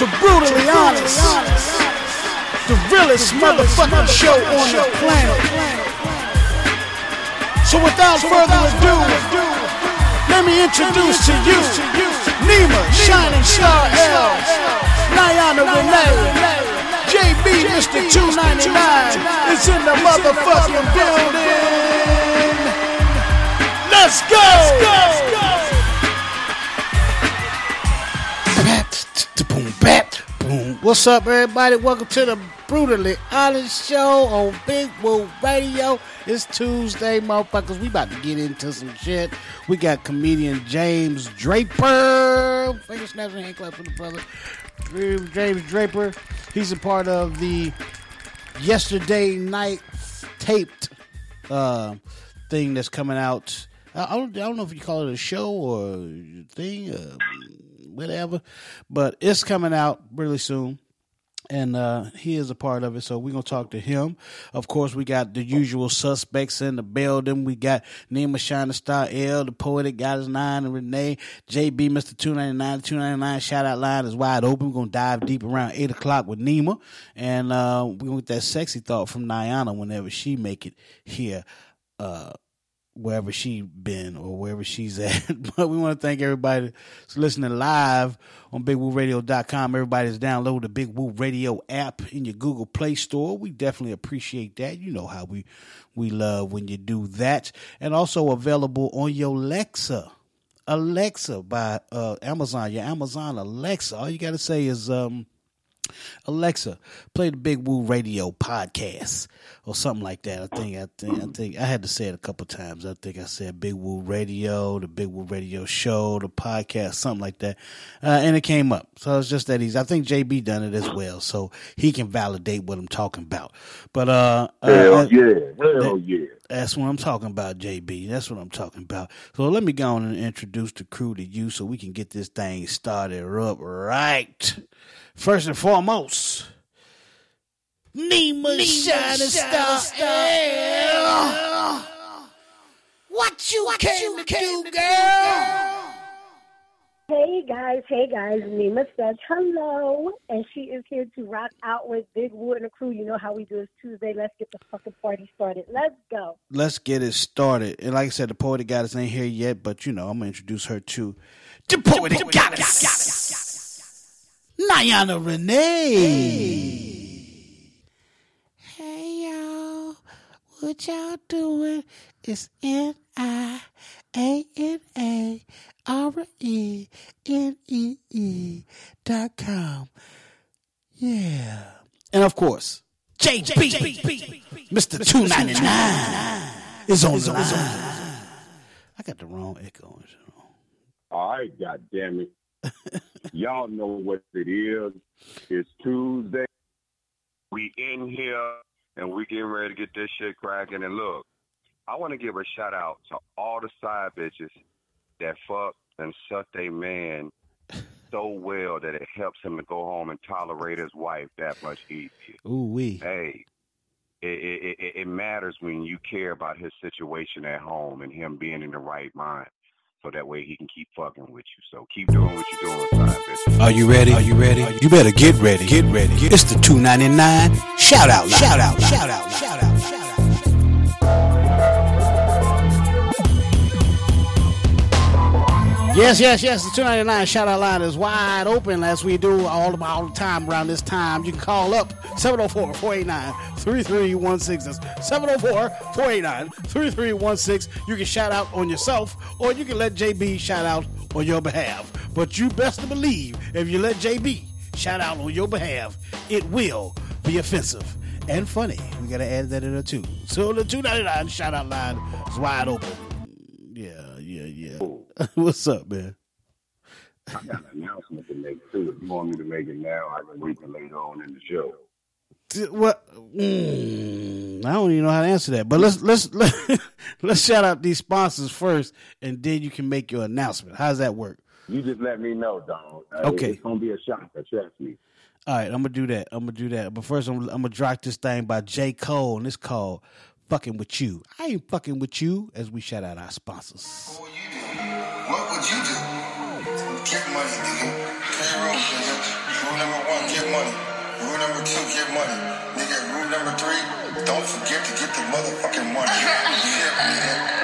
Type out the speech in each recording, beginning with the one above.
to Brutally Honest, the realest motherfucking show on the planet. So without further ado, let me introduce to you Nima, Shining Star L, Niana Renee, JB, Mr. 299 is in the motherfucking building. Let's go! Boom, What's up, everybody? Welcome to the Brutally Honest Show on Big Woo Radio. It's Tuesday, motherfuckers. We about to get into some shit. We got comedian James Draper. Finger snaps and hand clap for the brother. James Draper. He's a part of the yesterday night taped uh, thing that's coming out. I don't, I don't know if you call it a show or thing, uh, whatever, but it's coming out really soon. And uh, he is a part of it, so we're gonna talk to him. Of course, we got the usual suspects in the building. We got Nima Shining Star L, the poetic Goddess Niana Renee, JB, Mister Two Ninety Nine, Two Ninety Nine. Shout out line is wide open. We're gonna dive deep around eight o'clock with Nima, and uh, we're gonna get that sexy thought from Niana whenever she make it here. Uh, wherever she been or wherever she's at. but we want to thank everybody that's listening live on BigWooRadio.com. Everybody's downloaded the Big Woo Radio app in your Google Play Store. We definitely appreciate that. You know how we we love when you do that. And also available on your Alexa. Alexa by uh, Amazon, your Amazon Alexa. All you got to say is um, Alexa, play the Big Woo Radio podcast or something like that. I think I think I think I had to say it a couple times. I think I said Big Woo Radio, the Big Woo Radio Show, the podcast, something like that, uh, and it came up. So it's just that easy. I think JB done it as well, so he can validate what I'm talking about. But uh, Hell uh, yeah, hell yeah. that's what I'm talking about, JB. That's what I'm talking about. So let me go on and introduce the crew to you so we can get this thing started up right. First and foremost, Nima Shining Star L. What you came to do, girl? Hey guys, hey guys, Nima says hello, and she is here to rock out with Big Woo and the crew. You know how we do this Tuesday. Let's get the fucking party started. Let's go. Let's get it started. And like I said, the poetic goddess ain't here yet, but you know, I'm gonna introduce her to the poetic goddess, Niana Renee. Hey y'all, what y'all doing? It's N I A N A R E N E E dot com. Yeah. And of course, JB, Mr. 299 is on the line. I got the wrong echo. All right, God damn it. Y'all know what it is. It's Tuesday. We in here and we getting ready to get this shit cracking. And look, I want to give a shout out to all the side bitches that fuck and suck their man so well that it helps him to go home and tolerate his wife that much easier. Ooh wee. hey, it, it, it, it matters when you care about his situation at home and him being in the right mind. So that way he can keep fucking with you. So keep doing what you're doing, son, bitch. Are you ready? Are you ready? You better get ready. Get ready. It's the 299 shout out line. Shout out line. Shout out line. Shout out. Shout out. Yes, yes, yes. The 299 shout out line is wide open as we do all the, all the time around this time. You can call up 704 489 3316. That's 704 489 3316. You can shout out on yourself or you can let JB shout out on your behalf. But you best believe if you let JB shout out on your behalf, it will be offensive and funny. We got to add that in there too. So the 299 shout out line is wide open. Yeah, yeah, yeah. What's up, man? I got an announcement to make too. If you want me to make it now, I can wait till later on in the show. What? Mm, I don't even know how to answer that. But let's let's let, let's shout out these sponsors first, and then you can make your announcement. How's that work? You just let me know, dog. Uh, Okay. It's gonna be a shocker, trust me. All right, I'm gonna do that. I'm gonna do that. But first, I'm, I'm gonna drop this thing by J Cole, and it's called "Fucking with You." I ain't fucking with you. As we shout out our sponsors. What would you do? What would you do? Get money, nigga. Payroll, nigga. Rule number one, get money. Rule number two, get money. Nigga, rule number three, don't forget to get the motherfucking money. Yeah.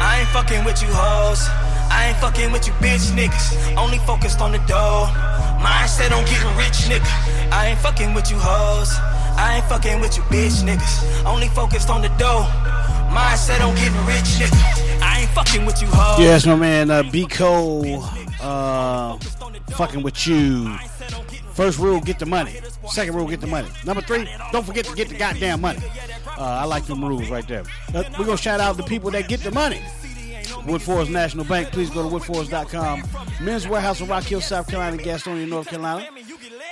I ain't fucking with you hoes. I ain't fucking with you bitch niggas. Only focused on the dough. Mindset on getting rich nigga. I ain't fucking with you hoes. I ain't fucking with you bitch niggas. Only focused on the dough. Mindset on getting rich nigga. I ain't fucking with you hoes. Yes, my man, uh, B Cole, uh, fucking with you. First rule, get the money. Second rule, get the money. Number three, don't forget to get the goddamn money. Uh, I like them rules right there. Uh, we're gonna shout out the people that get the money. Woodforest National Bank. Please go to woodforest.com. Men's Wearhouse of Rock Hill, South Carolina, Gastonia, North Carolina.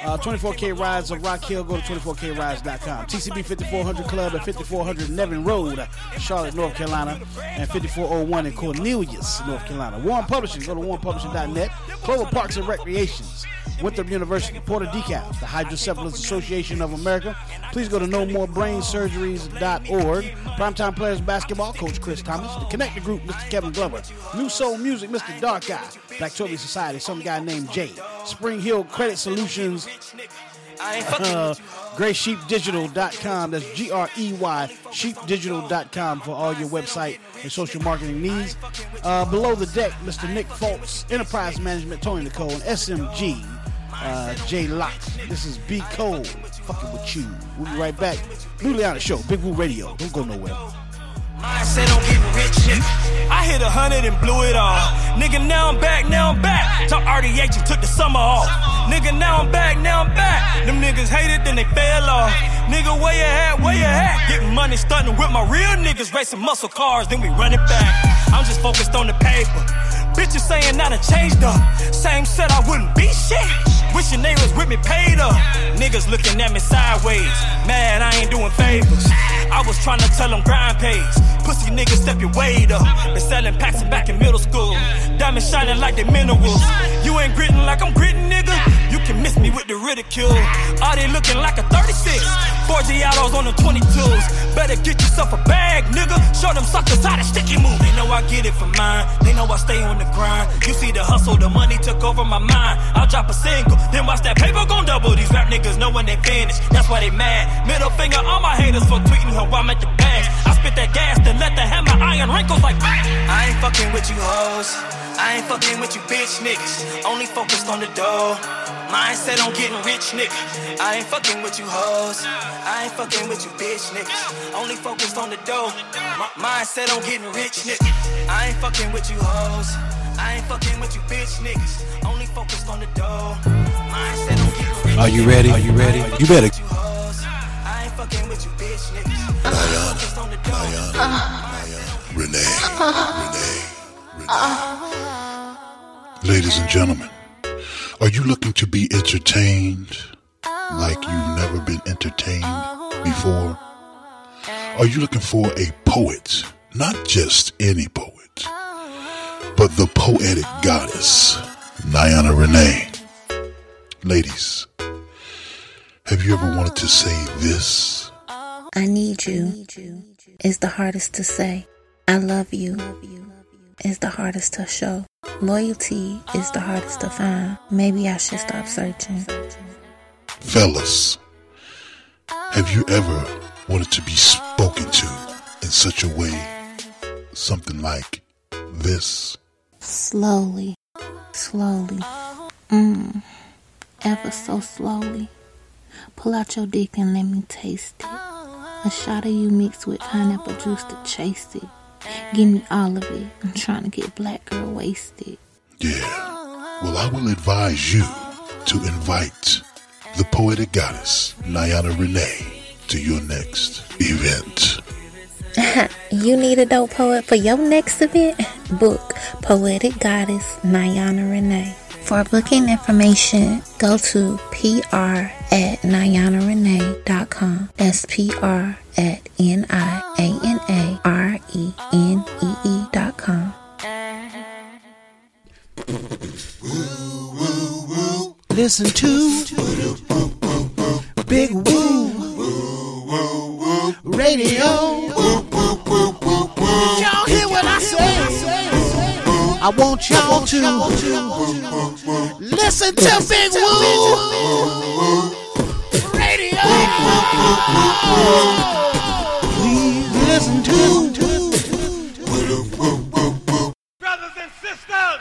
Uh, 24K Rides of Rock Hill. Go to 24krides.com. TCB 5400 Club at 5400 Nevin Road, Charlotte, North Carolina, and 5401 in Cornelius, North Carolina. Warren Publishing. Go to warrenpublishing.net. Clover Parks and Recreations. Winthrop University, Porter Decals, the Hydrocephalus Association of America. Please go to nomorebrainsurgeries.org. Primetime Players Basketball, Coach Chris Thomas. The Connected Group, Mr. Kevin Glover. New Soul Music, Mr. Dark. Black Toby Society, some guy named Jay. Spring Hill Credit Solutions, uh. GreySheepDigital.com. That's G R E Y, sheepdigital.com for all your website and social marketing needs. Uh, below the deck, Mr. Nick Foltz, Enterprise Management, Tony Nicole, and SMG, uh, J Locks. This is B Cole, fucking with you. We'll be right back. Newly on the show, Big Woo Radio. Don't go nowhere. Mindset on getting rich. I hit a hundred and blew it all. Nigga, now I'm back, now I'm back. Talk RDH and took the summer off. Nigga, now I'm back, now I'm back. Them niggas hated, then they fell off. Nigga, where you at, where you at? Getting money, stunting with my real niggas, racing muscle cars, then we run it back. I'm just focused on the paper. Bitches saying I done changed up. Same said I wouldn't be shit. Wishing they was with me paid up. Niggas looking at me sideways. Mad I ain't doing favors. I was trying to tell them grind pays. Pussy niggas step your weight up. Been selling packs back in middle school. Diamonds shining like they minerals. You ain't gritting like I'm gritting, nigga. You can miss me with the ridicule. Are they looking like a 36? 4G autos on the 22s. Better get yourself a bag, nigga. Show them suckers how to sticky move. They know I get it for mine. They know I stay on the grind. You see the hustle, the money took over my mind. I'll drop a single, then watch that paper gon' double. These rap niggas know when they finish. That's why they mad. Middle finger on my haters for tweeting how I'm at the bag. I spit that gas, then let the hammer iron wrinkles like I ain't fucking with you hoes. I ain't fucking with you bitch niggas. Only focused on the dough. Mindset on getting rich nigga. I ain't fucking with you hoes. I ain't fucking with you bitch niggas. Only focused on the dough. Mi- Mindset on getting rich nigga. I ain't fucking with you hoes. I ain't fucking with you bitch niggas. Only focused on the dough. Mindset on getting rich Are you ready? Are you ready? You better. you hoes. I ain't fucking with you bitch niggas. Only focused on. Uh. Renee, Renee, uh. Renee. Ladies and gentlemen, are you looking to be entertained like you've never been entertained before? Are you looking for a poet? Not just any poet, but the poetic goddess, Niana Renee. Ladies, have you ever wanted to say this? I need you is the hardest to say. I love you is the hardest to show. Loyalty is the hardest to find. Maybe I should stop searching. Fellas, have you ever wanted to be spoken to in such a way, something like this? Slowly, slowly, mmm, ever so slowly. Pull out your dick and let me taste it. A shot of you mixed with pineapple juice to chase it. Give me all of it. I'm trying to get black girl wasted. Yeah. Well, I will advise you to invite the poetic goddess, Niana Renee, to your next event. you need a dope poet for your next event? Book Poetic Goddess Niana Renee. For booking information, go to pr at nianarenee.com. That's pr at n i a n a r e n e e dot com. Listen to Big Woo Radio. Y'all hear what I say? I want y'all to listen to Big Woo Radio. Please listen to. Brothers and sisters,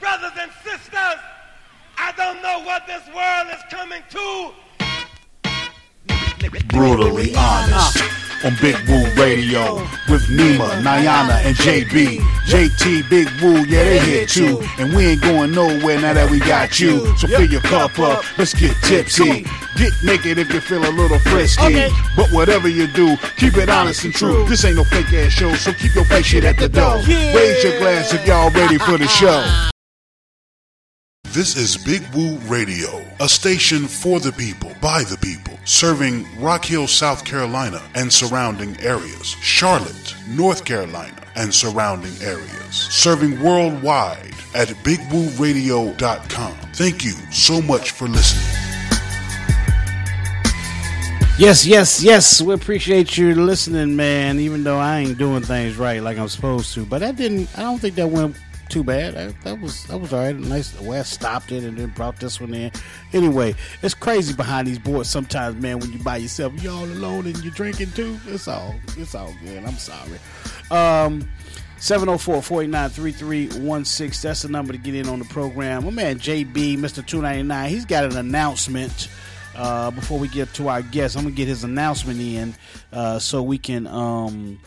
brothers and sisters, I don't know what this world is coming to. Brutally honest. On Big Woo Radio with Nima, Niana, and JB. JT, Big Woo, yeah, they here too. And we ain't going nowhere now that we got you. So fill your cup up, let's get tipsy. Get naked if you feel a little frisky. Okay. But whatever you do, keep it honest and true. This ain't no fake ass show, so keep your fake shit at the door. Raise your glass if y'all ready for the show. This is Big Woo Radio, a station for the people, by the people, serving Rock Hill, South Carolina and surrounding areas, Charlotte, North Carolina and surrounding areas, serving worldwide at bigwooradio.com. Thank you so much for listening. Yes, yes, yes. We appreciate you listening, man. Even though I ain't doing things right like I'm supposed to, but that didn't. I don't think that went too bad. That, was that was all right. Nice. The West stopped it and then brought this one in. Anyway, it's crazy behind these boards sometimes, man. When you by yourself, you all alone and you're drinking too. It's all it's all good. I'm sorry. Um. 704-489-3316. That's the number to get in on the program. My man JB, Mr. 299, he's got an announcement uh, before we get to our guest. I'm gonna get his announcement in uh, so we can um,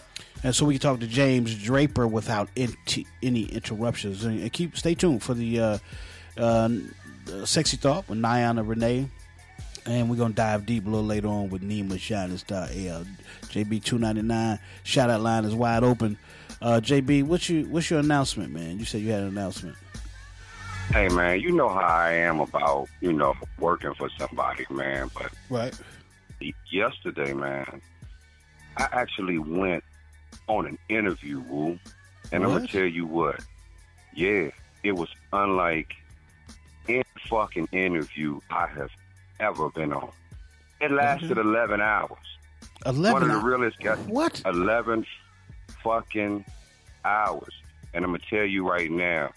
and so we can talk to James Draper without inti- any interruptions. And keep stay tuned for the uh, uh, sexy thought with Niana Renee. And we're gonna dive deep a little later on with Nima Shining Star L. JB two ninety nine. Shout out line is wide open. Uh, JB, what's your what's your announcement, man? You said you had an announcement. Hey man, you know how I am about you know working for somebody, man. But Right. yesterday, man, I actually went on an interview, Woo, and I'm gonna tell you what. Yeah, it was unlike any fucking interview I have ever been on. It lasted 11 hours. One Eleven. of the realest guys. What? 11 fucking hours. And I'm gonna tell you right now,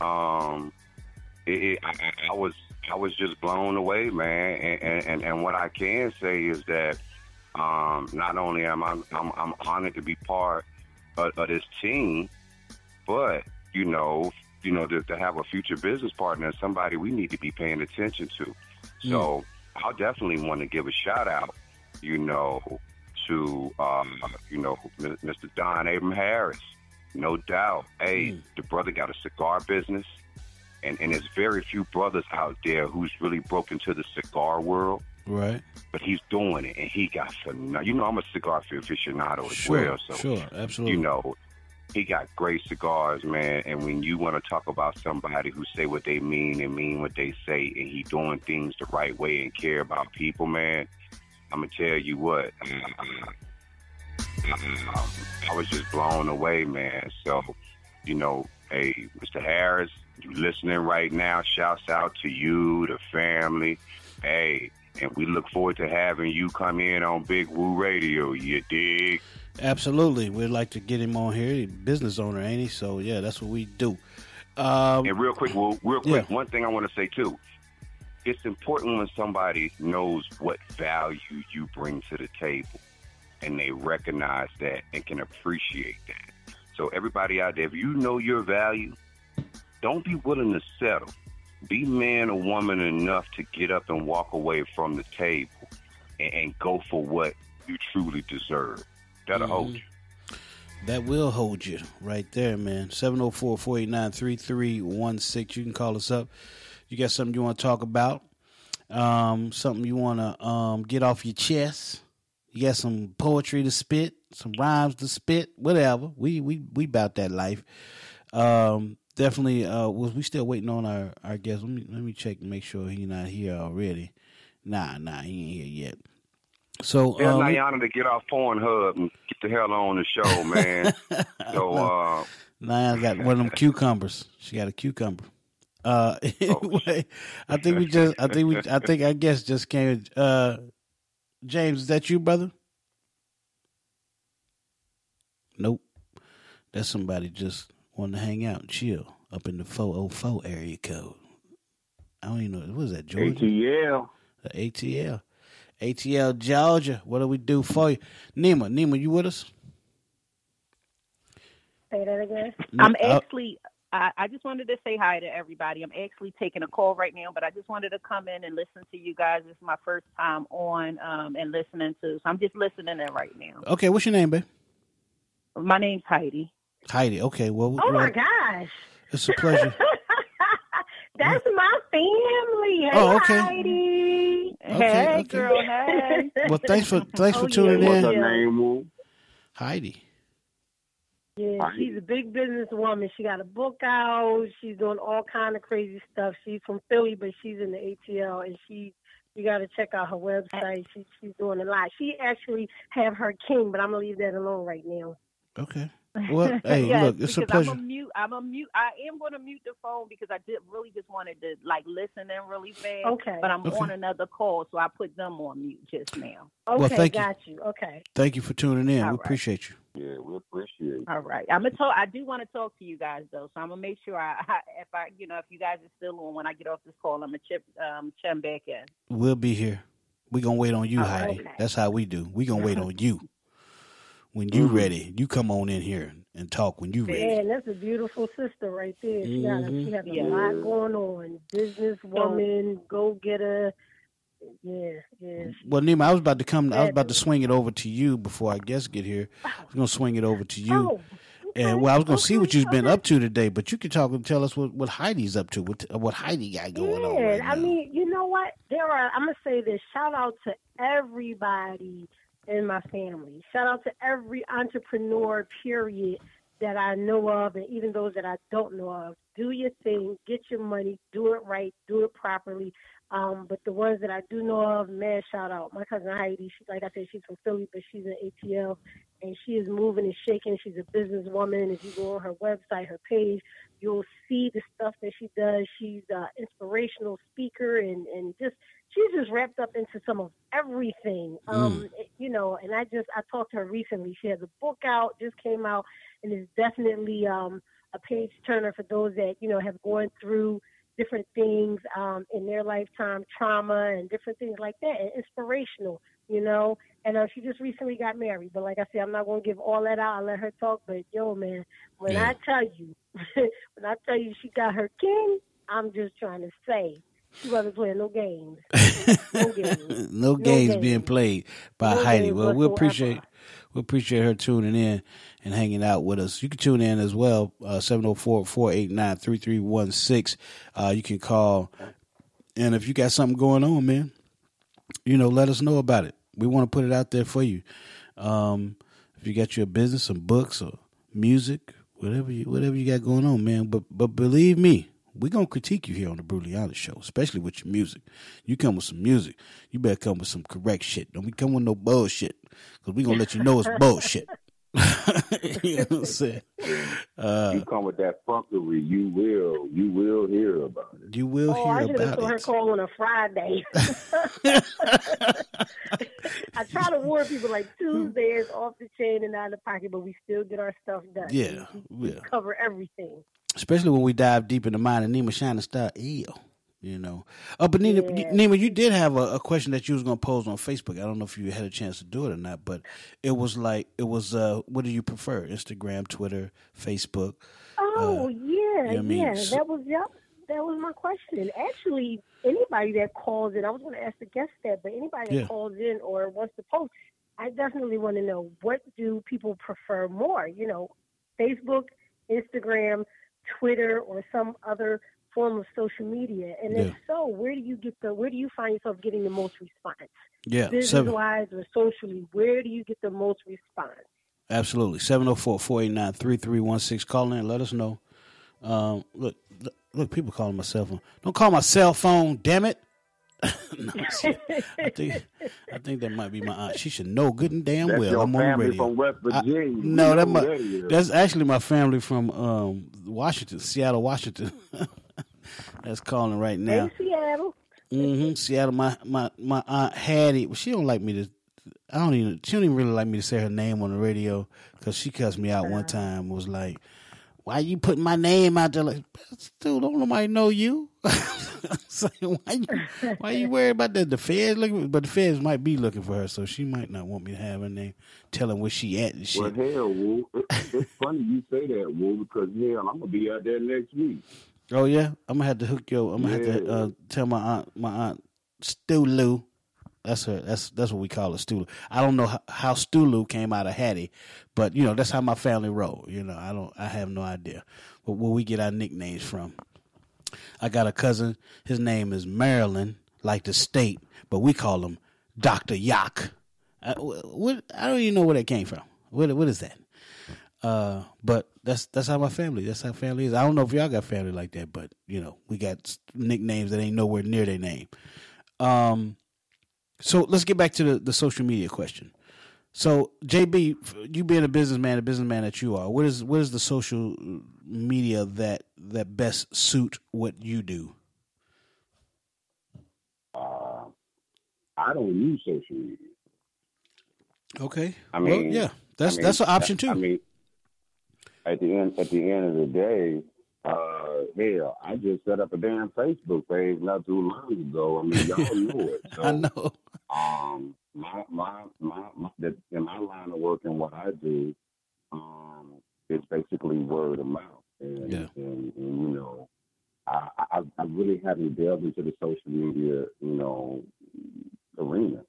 um, it, it, I, I- I was I was just blown away, man. And, and, and what I can say is that um, not only am I I'm, I'm honored to be part of, of this team, but you know, you know, to, to have a future business partner, somebody we need to be paying attention to. So I'll definitely want to give a shout out, you know, to um, you know Mr. Don Abram Harris. No doubt, hey, the brother got a cigar business, and and there's very few brothers out there who's really broken into the cigar world. Right. But he's doing it, and he got phenomenal. You know, I'm a cigar aficionado as Sure. well, so sure. Absolutely. you know, he got great cigars, man. And when you want to talk about somebody who say what they mean and mean what they say, and he doing things the right way and care about people, man, I'm gonna tell you what. I was just blown away, man. So, you know, hey, Mr. Harris, you listening right now? Shouts out to you, the family. Hey, And we look forward to having you come in on Big Woo Radio. You dig? Absolutely. We'd like to get him on here. He's a business owner, ain't he? So, yeah, that's what we do. Um, And real quick, well, real quick, Yeah. one thing I want to say too. It's important when somebody knows what value you bring to the table and they recognize that and can appreciate that. So everybody out there, if you know your value, don't be willing to settle. Be man or woman enough to get up and walk away from the table and, and go for what you truly deserve. That'll hold you. That will hold you right there, man. 704 489 3316. You can call us up. You got something you want to talk about, um, something you want to um, get off your chest. You got some poetry to spit, some rhymes to spit, whatever. We we we about that life. Um, definitely. Uh, was we still waiting on our our guest? Let me let me check and make sure he's not here already. Nah, nah, he ain't here yet. So Tell um, Niana to get off Pornhub and get the hell on the show, man. so, uh, got one of them cucumbers. She got a cucumber. Uh, anyway, I think we just, I think we, I think I guess just came. Uh, James, is that you, brother? Nope. That's somebody just wanting to hang out and chill up in the 404 area code. I don't even know. What is that, Georgia? ATL. The ATL. ATL, Georgia. What do we do for you? Nima, Nima, you with us? Say that again. I'm Uh, actually. I, I just wanted to say hi to everybody. I'm actually taking a call right now, but I just wanted to come in and listen to you guys. This is my first time on um, and listening to, so I'm just listening in right now. Okay, what's your name, babe? My name's Heidi. Heidi. Okay, well, Oh my gosh. it's a pleasure. That's my family. Hey, Oh, okay. Heidi. Okay, hey, okay. girl. Hey. Well, thanks for thanks for Oh, tuning yeah, What's in, her name, Heidi. Yeah, she's a big business woman. She got a book out. She's doing all kind of crazy stuff. She's from Philly, but she's in the ATL, and she you got to check out her website. She, she's doing a lot. She actually have her king, but I'm gonna leave that alone right now. Okay. Well, hey, Yes, look, it's a because pleasure. I'm a mute. I'm a mute. I am going to mute the phone because I did really just wanted to like listen in really fast. Okay. But I'm Okay. on another call, so I put them on mute just now. Okay, Well, thank got you. Okay. Thank you for tuning in. All we right. appreciate you. Yeah, we appreciate it. All right. I'm gonna talk. I do want to talk to you guys though, so I'm gonna make sure I, I if I you know if you guys are still on when I get off this call, I'm gonna chip um chime back in. We'll be here. We gonna wait on you, Oh, Heidi. okay. That's how we do. We gonna wait on you. When you mm-hmm. ready, you come on in here and talk when you ready. Man, that's a beautiful sister right there. She got a, she mm-hmm. has a Yeah. lot going on. Business woman, go getter. Yeah, yeah. Well, Nima, I was about to come. I was about to swing it over to you before I guess get here. I was gonna swing it over to you. Oh, And well, I was gonna see what you've been okay. up to today, but you can talk and tell us what, what Heidi's up to, what what Heidi got going on. Yeah, right I mean, you know what? There are. I'm gonna say this. Shout out to everybody in my family. Shout out to every entrepreneur. Period. That I know of, and even those that I don't know of. Do your thing. Get your money. Do it right. Do it properly. Um, but the ones that I do know of, man, shout out. My cousin Heidi, she, like I said, she's from Philly, but she's in ATL, and she is moving and shaking. She's a businesswoman. If you go on her website, her page, you'll see the stuff that she does. She's an inspirational speaker, and and just she's just wrapped up into some of everything. Um, it- you know, and I just I talked to her recently. She has a book out, just came out, and is definitely um a page turner for those that you know have gone through different things um, in their lifetime, trauma and different things like that, and inspirational, you know. And uh, she just recently got married, but like I said, I'm not gonna give all that out. I'll let her talk. But yo, man, when Yeah. I tell you, when I tell you she got her king, I'm just trying to say she wasn't playing no games. No games. no games games. being played by No Heidi. Well, we appreciate we appreciate her tuning in and hanging out with us. You can tune in as well, uh, 704-489-3316. Uh, you can call, and if you got something going on, man, you know, let us know about it. We want to put it out there for you. Um, if you got your business, some books or music, whatever you whatever you got going on, man. But but believe me, we gonna critique you here on the Brutally Honest Show, especially with your music. You come with some music, you better come with some correct shit. Don't be coming with no bullshit, because we gonna let you know it's bullshit. you know what I'm saying? Uh, you come with that fuckery, you will, you will hear about it. You will Oh, I hear should have about saw her it. call on a Friday. I try to warn people like Tuesday is off the chain and out of the pocket, but we still get our stuff done. Yeah, we yeah. cover everything. Especially when we dive deep into mine and Nima Shining Star Ew. You know. Oh, but Nina, Yeah. Nima, you did have a, a question that you was going to pose on Facebook. I don't know if you had a chance to do it or not, but it was like, it was, uh, what do you prefer? Instagram, Twitter, Facebook? Oh yeah, what I mean? yeah. So- That was yep. That was my question. Actually, anybody that calls in, I was going to ask the guest that, but anybody that Yeah. calls in or wants to post, I definitely want to know what do people prefer more? You know, Facebook, Instagram, Twitter, or some other form of social media. And if so, where do you get the? Where do you find yourself getting the most response? Yeah, business wise or socially, where do you get the most response? Absolutely. 704 489 3316. Call in. Let us know. Um, look, look, look, people calling my cell phone. Don't call my cell phone, damn it. no, shit. I think I think that might be my aunt. She should know good and damn That's well your I'm on the family radio. from West Virginia. We no, that know might, that is. actually my family from um, Washington, Seattle, Washington. that's calling right now. Hey, Seattle. hmm Seattle. My my my aunt Hattie. Well, she don't like me to. I don't even. She don't even really like me to say her name on the radio because she cussed me out one time. Was like, "Why you putting my name out there?" Like, still don't nobody know you. so why you why you worried about that? The feds looking, but the feds might be looking for her, so she might not want me to have her name. Tell her where she at and shit. Well, hell, Woo. It, it's funny you say that, Woo, because hell, I'm gonna be out there next week. Oh yeah, I'm gonna have to hook yo. I'm gonna have to uh, tell my aunt, my aunt Stulu. That's her. That's that's what we call a Stulu. I don't know how, how Stulu came out of Hattie, but you know that's how my family roll. You know, I don't. I have no idea, but where we get our nicknames from. I got a cousin. His name is Maryland, like the state, but we call him Doctor Yak. I, what, I don't even know where that came from. What what is that? Uh, but that's that's how my family. That's how family is. I don't know if y'all got family like that, but you know we got nicknames that ain't nowhere near their name. Um, so let's get back to the, the social media question. So JB, you being a businessman, a businessman that you are, what is what is the social media that that best suit what you do? Uh, I don't use social media. Okay. I Well, mean, yeah, that's I mean, that's an option too. I mean, at the end at the end of the day, uh, hell, I just set up a damn Facebook page not too long ago. I mean, y'all know it. So, I know. Um, my my my, my the, in my line of work and what I do, um, is basically word of mouth, and Yeah. and, and you know, I, I I really haven't delved into the social media, you know, arena.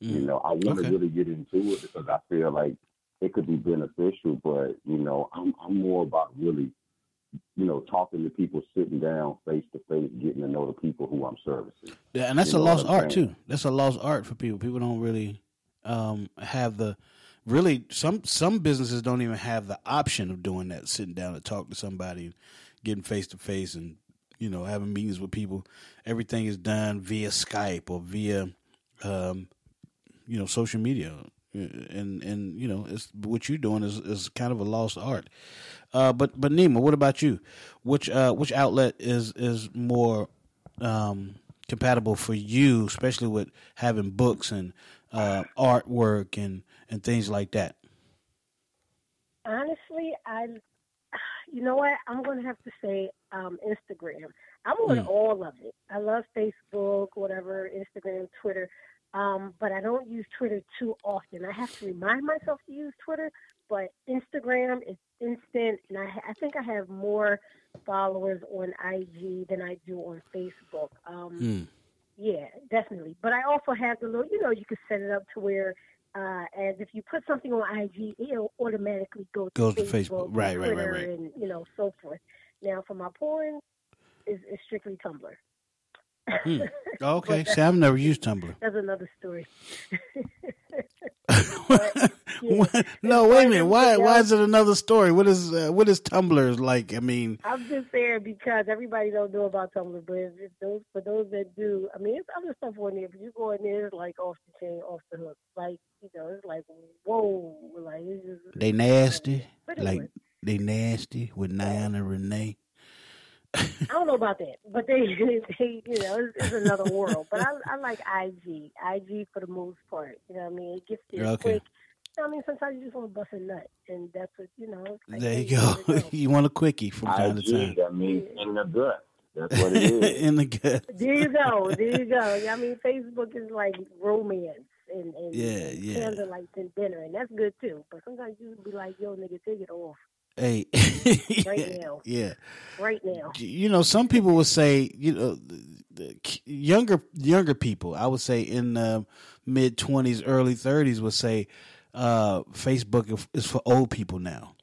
You know, I want Mm. Okay. to really get into it because I feel like it could be beneficial, but you know, I'm I'm more about really, you know, talking to people, sitting down face to face, getting to know the people who I'm servicing. Yeah, and that's You a lost art too. That's a lost art for people. People don't really um, have the really some some businesses don't even have the option of doing that, sitting down and talk to somebody, getting face to face, and you know having meetings with people. Everything is done via Skype or via um, you know social media. And and you know it's what you're doing is, is kind of a lost art, uh, but but Nima, what about you? Which uh, which outlet is is more um, compatible for you, especially with having books and uh, artwork and, and things like that. Honestly, I, you know what? I'm going to have to say um, Instagram. I'm on Mm. all of it. I love Facebook, whatever, Instagram, Twitter, um, but I don't use Twitter too often. I have to remind myself to use Twitter, but Instagram is instant, and I, I think I have more followers on IG than I do on Facebook. Um, Mm. yeah, definitely. But I also have the little, you know, you can set it up to where, uh, as if you put something on IG, it'll automatically go to Goes to Facebook, Facebook. Right, right, right, right. and you know, so forth. Now, for my porn, is strictly Tumblr. Hmm. Okay, But see, I've never used Tumblr. That's another story. no, wait a minute. Why? Why is it another story? What is uh, what is Tumblr like? I mean, I'm just saying because everybody don't know about Tumblr, but it's those for those that do, I mean, it's other stuff on there. But you go in there, it's like off the chain, off the hook. Like you know, it's like whoa, like it's just. They nasty, But like they nasty with Niana Renee. I don't know about that, but they, they you know, it's, it's another world. But I, I like IG, IG for the most part. You know what I mean? It gets there Okay. quick. You know I mean, sometimes you just want to bust a nut, and that's what you know. like, There you go. you want a quickie from time to time. IG, I mean, in the gut. That's what it is. In the gut. There you go. There you go. I mean, Facebook is like romance and, and Yeah, yeah. candlelight and dinner, and that's good too. But sometimes you be like, "Yo, nigga, take it off Hey, right now, yeah. right now." You know, some people would say, you know, younger younger people, I would say in the mid twenties, early thirties, would say uh, Facebook is- for old people now.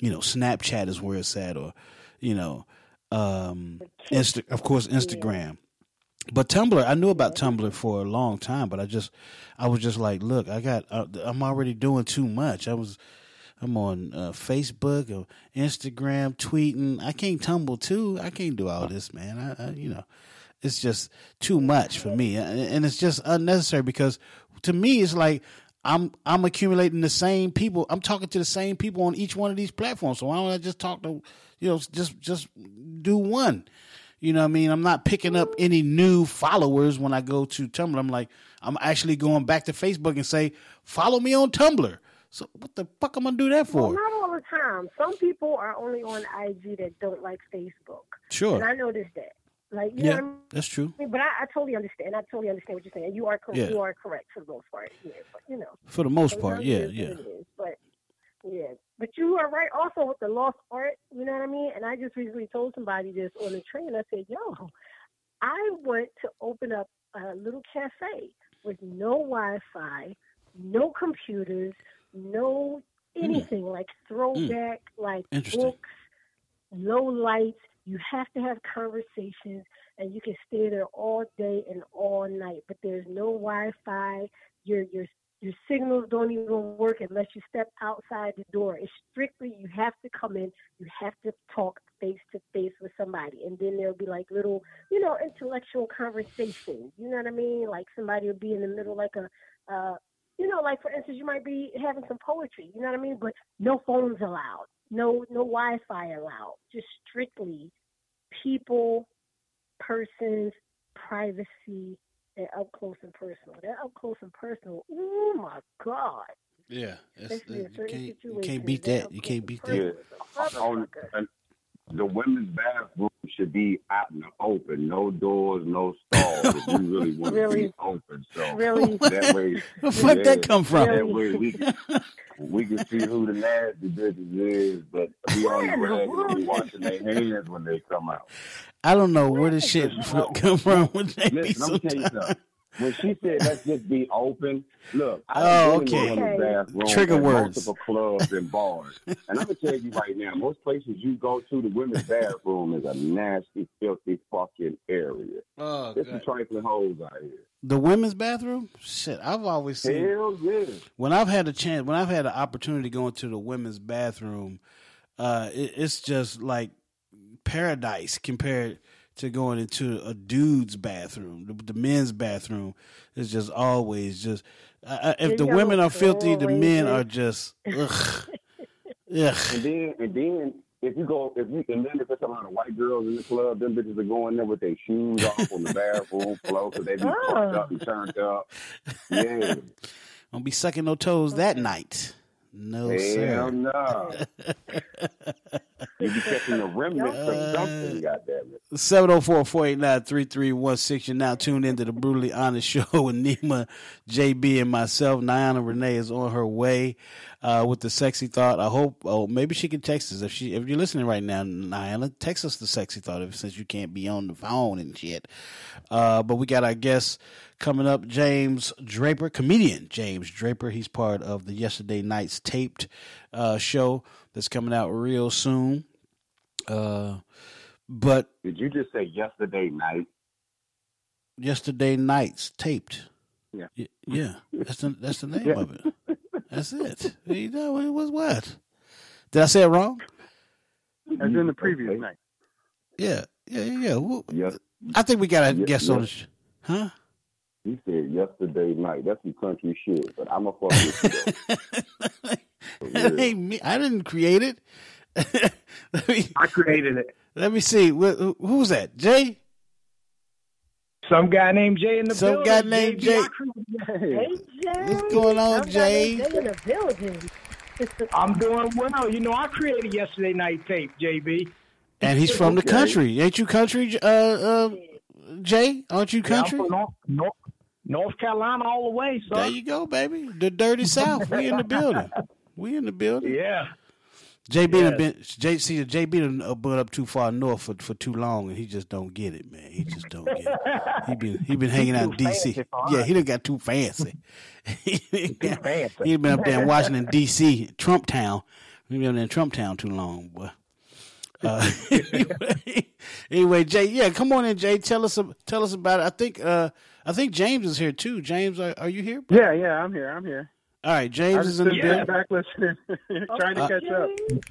You know, Snapchat is where it's at, or you know, um, Insta- of course, Instagram. But Tumblr, I knew about Tumblr for a long time, but I just, I was just like, look, I got, uh, I'm already doing too much. I was, I'm on uh, Facebook or Instagram, tweeting. I can't tumble too. I can't do all this, man. I, I you know, it's just too much for me, and and it's just unnecessary because to me, it's like I'm I'm accumulating the same people. I'm talking to the same people on each one of these platforms. So why don't I just talk to, you know, just just do one? You know what I mean? I'm not picking up any new followers when I go to Tumblr. I'm like, I'm actually going back to Facebook and say, follow me on Tumblr. So what the fuck am I gonna do that Well, for? not all the time. Some people are only on IG that don't like Facebook. Sure. And I noticed that. Like, you know Yeah, what I mean? that's true. But I, I totally understand. I totally understand what you're saying. You are correct. Yeah. You are correct for the most part. Yeah, but you know. For the most part, yeah, yeah. But yeah, but you are right also with the lost art. You know what I mean? And I just recently told somebody this on the train. I said, "Yo, I want to open up a little cafe with no Wi-Fi, no computers, no anything like throwback, like books, low lights. You have to have conversations, and you can stay there all day and all night. But there's no Wi-Fi. Your your your signals don't even work unless you step outside the door. It's strictly you have to come in. You have to talk face to face with somebody, and then there'll be like little, you know, intellectual conversations. You know what I mean? Like somebody will be in the middle, like a. Uh, you know, like for instance, you might be having some poetry. You know what I mean? But no phones allowed, no no Wi-Fi allowed. Just strictly people, persons, privacy, and up close and personal. That up close and personal. Oh my God! Yeah, it's, Especially in you can't you can't beat that that. You can't beat and that. personal On, and the women's bathroom should be out in the open, no doors, no stalls. if you really want to Really? be open, so Really? that way, Where the fuck that come from? That way we can, we can see who the nasty bitches is, but we only rag and be washing their hands when they come out. I don't know where this shit come from. With JB Listen, I'm gonna tell you something. When she said let's just be open, look, Oh, I've been in okay. the women's bathroom Trigger at words. multiple clubs and bars, and I'm gonna tell you right now, most places you go to, the women's bathroom is a nasty, filthy fucking area. Oh, There's some trifling hoes out here. The women's bathroom? Shit, I've always seen. Hell yeah. When I've had a chance, when I've had an opportunity to go into the women's bathroom, uh, it, it's just like paradise compared to going into a dude's bathroom. The, the men's bathroom is just always just. Uh, if the women are filthy, the men are just. Ugh. And then, and then, if you go, if you, and then if there's a lot of white girls in the club, them bitches are going there with their shoes off on the bathroom floor because they be Oh. fucked up and turned up. Yeah. Don't be sucking no toes that night. No, sir. Hell no. You be catching the remnants Uh, of something, goddamn it. 704-489-3316. You're now tuned into the Brutally Honest Show with Nima, JB, and myself. Niana Renee is on her way uh, with the sexy thought. I hope, oh, maybe she can text us. If she, if you're listening right now, Niana, text us the sexy thought if, since you can't be on the phone and shit. Uh, but we got our guest coming up, James Draper, comedian James Draper. He's part of the Yesterday Night's taped uh, show that's coming out real soon. Uh, but Did you just say yesterday night? yesterday nights taped. Yeah. Yeah, that's the that's the name Yeah. of it. That's it. You know, it was what? Did I say it wrong? As in the previous night. Yeah, yeah, yeah. yeah. Well, Yes. I think we got a Yes, guest on the sh- Huh? He said yesterday night. That's some country shit, but I'm a fuck with you. though. That ain't me. I didn't create it. me, I created it. let me see. Wh- who- Who's that? Jay? Some guy named Jay in the Some building. guy named JB, Jay. I Hey, Jay. What's going on, Some guy Jay? named Jay in the building. I'm doing well. You know, I created yesterday night tape, JB. And he's from the country. Ain't you country, uh, uh, Jay? Aren't you Yeah, I'm country? from North, North, North Carolina all the way, son. There you go, baby. The dirty South. We in the building. We in the building. Yeah. JB done Yes. been J see JB done uh, been up too far north for, for too long, and he just don't get it, man. He just don't get it. He been he been hanging out in D.C. Yeah, he done got too fancy. he Too fancy. he been up there in Washington D.C. Trump Town. He been up there in Trump Town too long, boy. Uh, anyway, anyway, Jay, yeah, come on in, Jay. Tell us tell us about it. I think uh, I think James is here too. James, are, are you here? Yeah, yeah, I'm here. I'm here. All right, James is in the just sitting back listening, trying to Uh, catch up.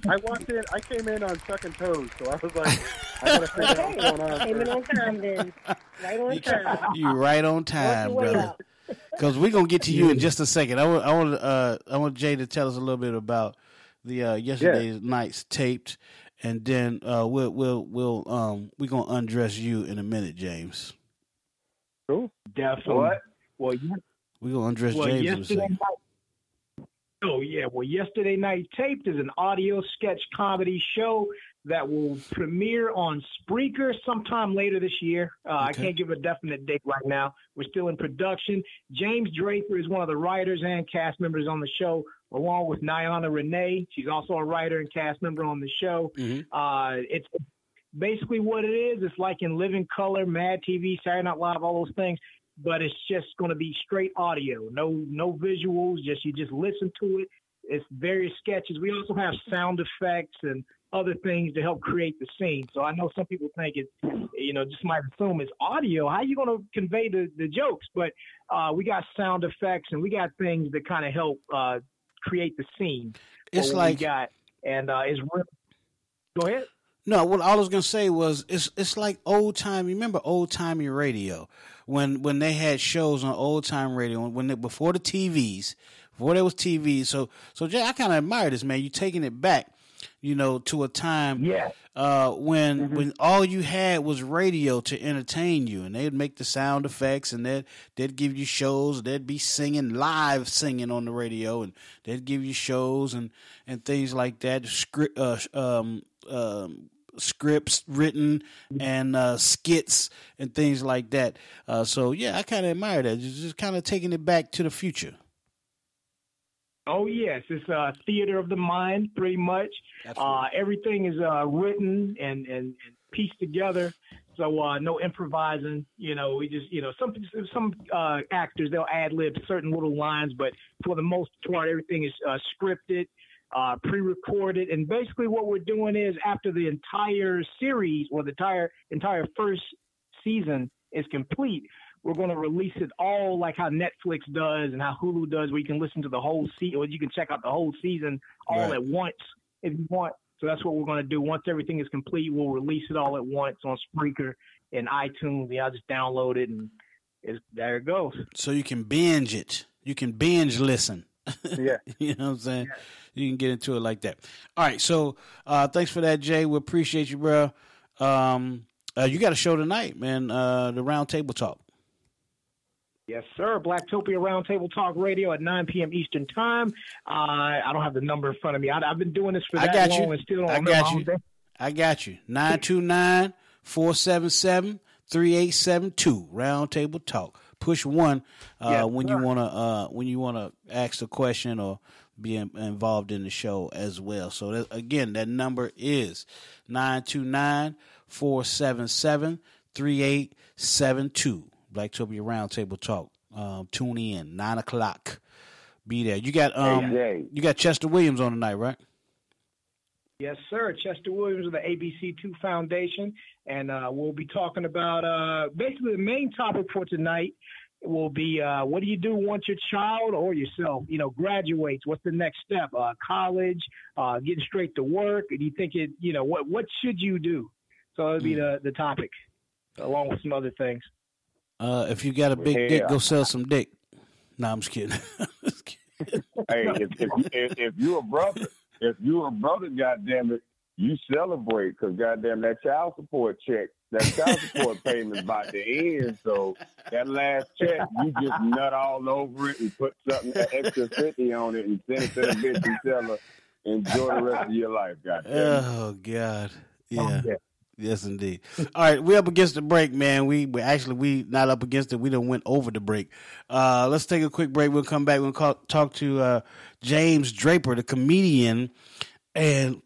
I walked in. I came in on second toes, so I was like, I gotta figure out what's going on. Came in on time then. Right on time. You right on time, Work your way brother. Because we're gonna get to you in just a second. I want, I want, uh, I want Jay to tell us a little bit about the uh, yesterday's night's taped, and then uh, we'll, we'll, we'll, um, we're gonna undress you in a minute, James. Cool. Definitely. What? Well, you, We're gonna undress well James in a yesterday second. night. Oh yeah, well, yesterday night taped is an audio sketch comedy show that will premiere on Spreaker sometime later this year. Uh, I can't give a definite date right now. We're still in production. James Draper is one of the writers and cast members on the show, along with Niana Renee. She's also a writer and cast member on the show. Mhm. Uh, it's basically what it is. It's like in Living Color, Mad TV, Saturday Night Live, all those things. But it's just going to be straight audio, no no visuals. Just you just listen to it. It's various sketches. We also have sound effects and other things to help create the scene. So I know some people think it's, you know, just might assume it's audio. How you going to convey the, the jokes? But uh, we got sound effects and we got things that kind of help uh, create the scene. It's like- got, and uh, it's real. Go ahead. No, what I was gonna say was it's it's like old time. Remember old timey radio when when they had shows on old time radio when they, before the TVs, before there was TV. So so Jay, I kind of admire this man. You're taking it back, you know, to a time Yeah. uh, when Mm-hmm. when all you had was radio to entertain you, and they'd make the sound effects, and they'd they'd give you shows. They'd be singing live, singing on the radio, and they'd give you shows and and things like that. Script, uh, um, um, scripts written and uh, skits and things like that. Uh, so yeah, I kind of admire that. Just, just kind of taking it back to the future. Oh yes, it's uh, theater of the mind, pretty much. Uh, everything is uh, written and, and, and pieced together, so uh, no improvising. You know, we just you know some some uh, actors they'll ad lib certain little lines, but for the most part, everything is uh, scripted, uh, pre-recorded, and basically what we're doing is after the entire series or the entire entire first season is complete, we're going to release it all like how Netflix does and how Hulu does, where you can listen to the whole season, or you can check out the whole season all Right. at once if you want. So that's what we're going to do. Once everything is complete, we'll release it all at once on Spreaker and iTunes. Yeah, I'll just download it and it's, there it goes. So you can binge it. You can binge listen. Yeah. you know what I'm saying? You can get into it like that. All right. So uh, thanks for that, Jay. We appreciate you, bro. Um, uh, you got a show tonight, man. Uh, the Round Table Talk. Yes, sir. Blacktopia Roundtable Talk Radio at 9 p.m. Eastern Time. Uh, I don't have the number in front of me. I, I've been doing this for I that got long you. and still don't I got you. day. I got you. 929 477 3872. Round Table Talk. Push one uh, Yes, when you wanna uh, when you wanna ask a question or be in, involved in the show as well. So that, again, that number is 929 477 3872. Blacktopia Roundtable Talk. Um, tune in nine o'clock. Be there. You got um Jay. you got Chester Williams on tonight, right? Yes, sir. Chester Williams of the ABC2 Foundation. And uh, we'll be talking about uh, basically the main topic for tonight will be uh, what do you do once your child or yourself, you know, graduates? What's the next step? Uh, college, uh, getting straight to work. Do you think it? You know, what what should you do? So it'll be Hmm. the the topic, along with some other things. Uh, if you got a big Yeah. dick, go sell some dick. No, I'm just kidding. hey, if, if, if, if you a brother, if you a brother, goddamn it, you celebrate because goddamn that child support check, that child support payment about to end. So that last check, you just nut all over it and put something an extra fifty on it and send it to the bitch and tell her enjoy the rest of your life, goddamn. Oh God, oh, yeah. Yes, indeed. All right, we up against the break, man. We, we actually we not up against it. We done went over the break. Uh, let's take a quick break. We'll come back. We'll call, talk to uh, James Draper, the comedian, and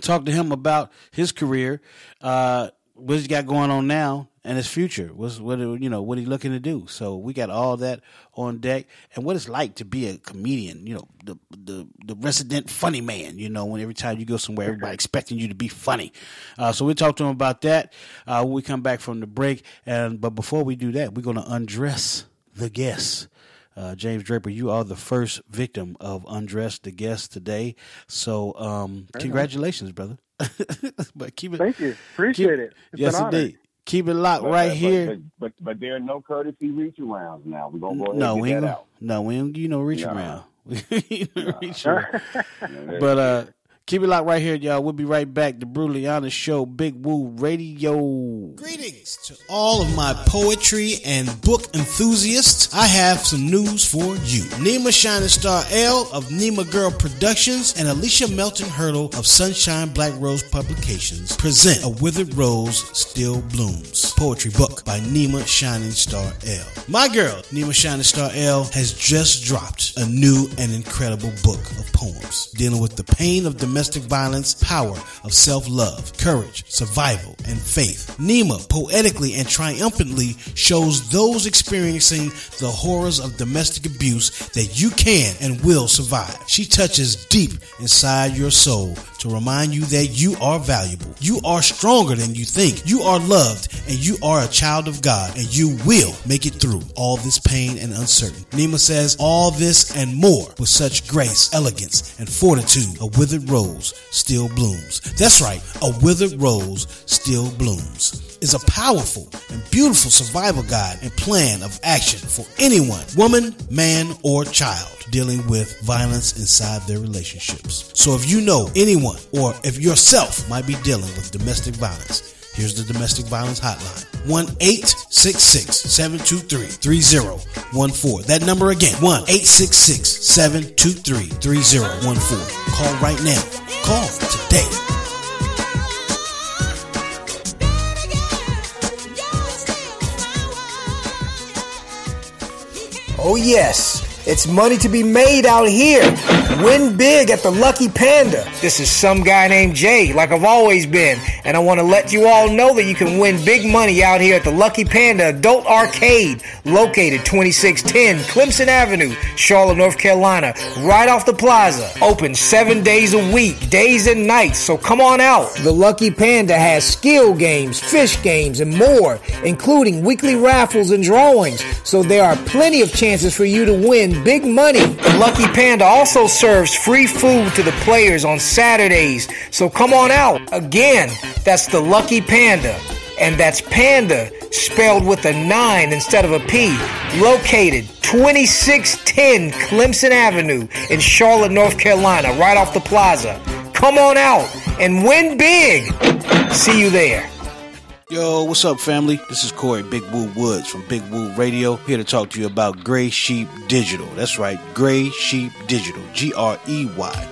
talk to him about his career, uh, what he's got going on now, and his future. What's what you know what he's looking to do. So we got all that on deck, and what it's like to be a comedian. You know, the the the resident funny man. You know, when every time you go somewhere, everybody expecting you to be funny. Uh, so we talk to him about that. Uh, when we come back from the break, and but before we do that, we're going to undress the guests. Uh, James Draper, you are the first victim of Undress the Guest today. So, um, congratulations, brother. but keep it. Thank you. Appreciate keep- it. It's yes, indeed. Keep it locked But- right but- here. But, but, but there are no courtesy reach arounds now. We're gonna go ahead no, and we get ain't that out. no, we ain't you know reach Nah. around. We ain't reach around. but uh, keep it locked right here, y'all. We'll be right back. The Brutally Honest Show, Big Woo Radio. Greetings to all of my poetry and book enthusiasts. I have some news for you. Nima Shining Star L of Nima Girl Productions and Alicia Melton Hurdle of Sunshine Black Rose Publications present A Withered Rose Still Blooms poetry book by Nima Shining Star L. My girl, Nima Shining Star L, has just dropped a new and incredible book of poems dealing with the pain of domestic violence, power of self-love, courage, survival, and faith. Nima poetically and triumphantly shows those experiencing the horrors of domestic abuse that you can and will survive. She touches deep inside your soul to remind you that you are valuable. You are stronger than you think. You are loved and you are a child of God and you will make it through all this pain and uncertainty. Nima says all this and more with such grace, elegance, and fortitude. A withered rose still blooms. That's right. A withered rose still blooms is a powerful and beautiful survival guide and plan of action for anyone, woman, man, or child dealing with violence inside their relationships. So if you know anyone or if yourself might be dealing with domestic violence, Here's the domestic violence hotline 1 866 723 3014. That number again 1 866 723 3014. Call right now. Call today. Oh, yes. It's money to be made out here. Win big at the Lucky Panda. This is some guy named Jay, like I've always been. And I want to let you all know that you can win big money out here at the Lucky Panda Adult Arcade, located 2610 Clemson Avenue, Charlotte, North Carolina, right off the plaza. Open seven days a week, days and nights, so come on out. The Lucky Panda has skill games, fish games, and more, including weekly raffles and drawings, so there are plenty of chances for you to win big money. The Lucky Panda also serves free food to the players on Saturdays, so come on out. Again, that's the Lucky Panda, and that's Panda spelled with a 9 instead of a P, located 2610 Clemson Avenue in Charlotte, North Carolina, right off the plaza. Come on out and win big. See you there. Yo, what's up, family? This is Corey Big Woo Woods from Big Woo Radio, here to talk to you about Gray Sheep Digital. That's right, Gray Sheep Digital. G R E Y,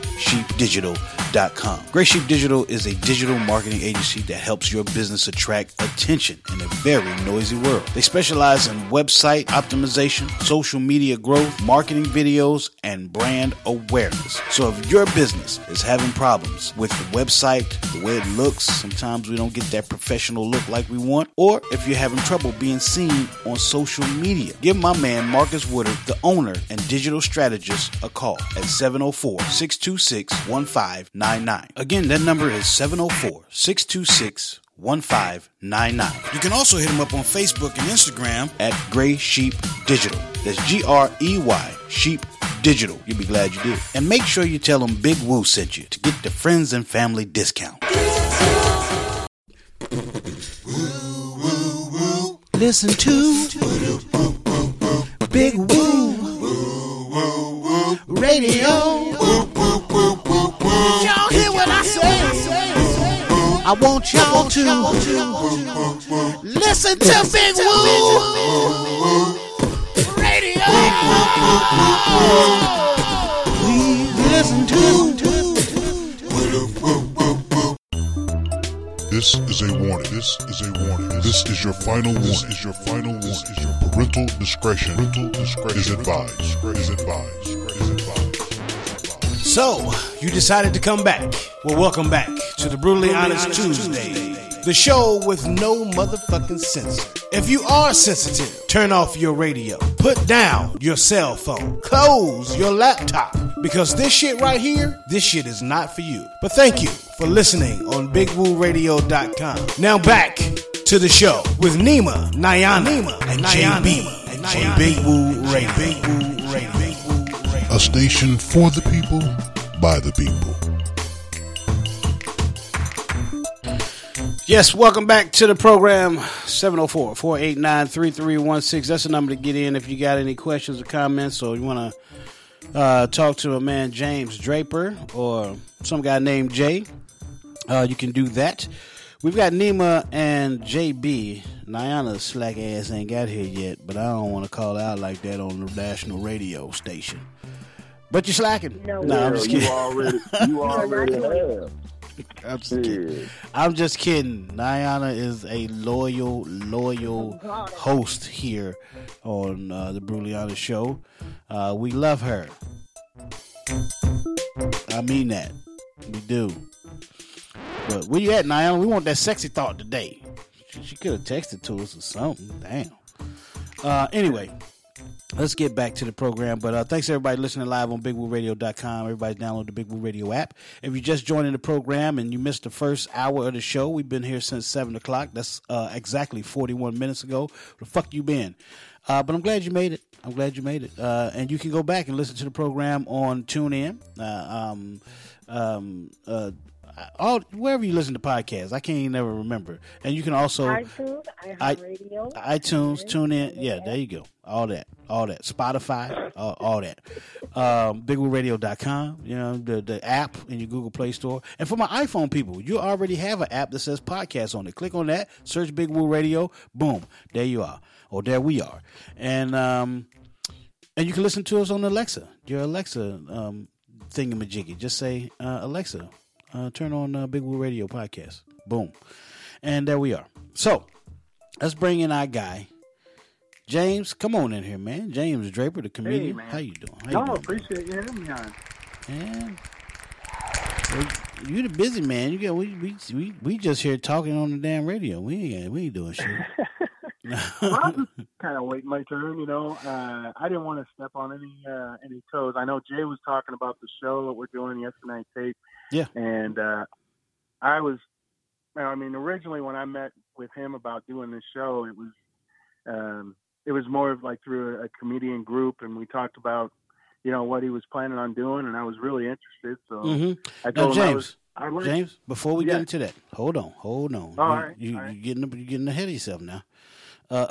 sheepdigital.com. Gray Sheep Digital is a digital marketing agency that helps your business attract attention in a very noisy world. They specialize in website optimization, social media growth, marketing videos, and brand awareness. So if your business is having problems with the website, the way it looks, sometimes we don't get that professional look like we want, or if you're having trouble being seen on social media, give my man Marcus Woodard, the owner and digital strategist, a call at 704 626 1599. Oh Again, that number is 704 626 1599. You can also hit him up on Facebook and Instagram at Gray Sheep Digital. That's G R E Y, Sheep Digital. You'll be glad you did. And make sure you tell them Big Woo sent you to get the friends and family discount. Listen to Big Woo Radio. Y'all hear what I say? I want y'all to listen to Big Woo Radio. Please listen to. This is a warning. This is a warning. This is your final warning. This is your final warning. Is your parental discretion. Parental discretion is advised. Is advised. Is advised. So, you decided to come back. Well, welcome back to the Brutally Honest Tuesday, the show with no motherfucking censor. If you are sensitive, turn off your radio, put down your cell phone, close your laptop, because this shit right here, this shit is not for you. But thank you for listening on BigWooRadio.com. Now back to the show with Nima, Niana, Nima, and JB on Big Woo Radio. Big Woo Radio. A station for the people, by the people. Yes, welcome back to the program 704 489 3316. That's the number to get in if you got any questions or comments or you want to uh, talk to a man, James Draper, or some guy named Jay. Uh, you can do that. We've got Nima and JB. Niana's slack ass ain't got here yet, but I don't want to call out like that on the national radio station. But you're slacking. No, I'm just you kidding. already, you already have. I'm just kidding. I'm just kidding. Niana is a loyal, loyal host here on uh, the Honest Show. Uh, we love her. I mean that. We do. But where you at, Niana? We want that sexy thought today. She, she could have texted to us or something. Damn. Uh, anyway, let's get back to the program. But uh, thanks everybody listening live on BigWooRadio.com. Everybody download the Big Woo Radio app. If you just joining the program and you missed the first hour of the show, we've been here since seven o'clock. That's uh, exactly forty-one minutes ago. Where the fuck you been? Uh, but I'm glad you made it. I'm glad you made it. Uh, and you can go back and listen to the program on TuneIn. Uh, um, um, uh, all wherever you listen to podcasts. I can't even never remember. And you can also iTunes, iHeartRadio, iTunes, tune in. Yeah, there you go. All that. All that. Spotify, all, all that. Um, BigWooRadio.com, you know, the, the app in your Google Play Store. And for my iPhone people, you already have an app that says podcast on it. Click on that, search Big Radio, boom, there you are. Or there we are. And um, and you can listen to us on Alexa, your Alexa um, thingamajiggy. Just say, uh, Alexa, uh, turn on uh, Big Woo Radio podcast. Boom. And there we are. So let's bring in our guy, James. Come on in here, man. James Draper, the comedian. man. How you doing? How No, you doing? appreciate you having me on. Man, well, you the busy man. You got we we we we just here talking on the damn radio. We ain't we ain't doing shit. Well, I was just kind of waiting my turn, you know. Uh, I didn't want to step on any uh, any toes. I know Jay was talking about the show that we're doing yesterday night tape. Yeah. And uh, I was, I mean, originally when I met with him about doing this show, it was, um, it was more of like through a, a comedian group, and we talked about, you know, what he was planning on doing, and I was really interested. So Mhm. I Now, told him I James, was, I James, before we Yeah. get into that, hold on, hold on. All you, right, you, all right. you're getting you're getting ahead of yourself now. Uh,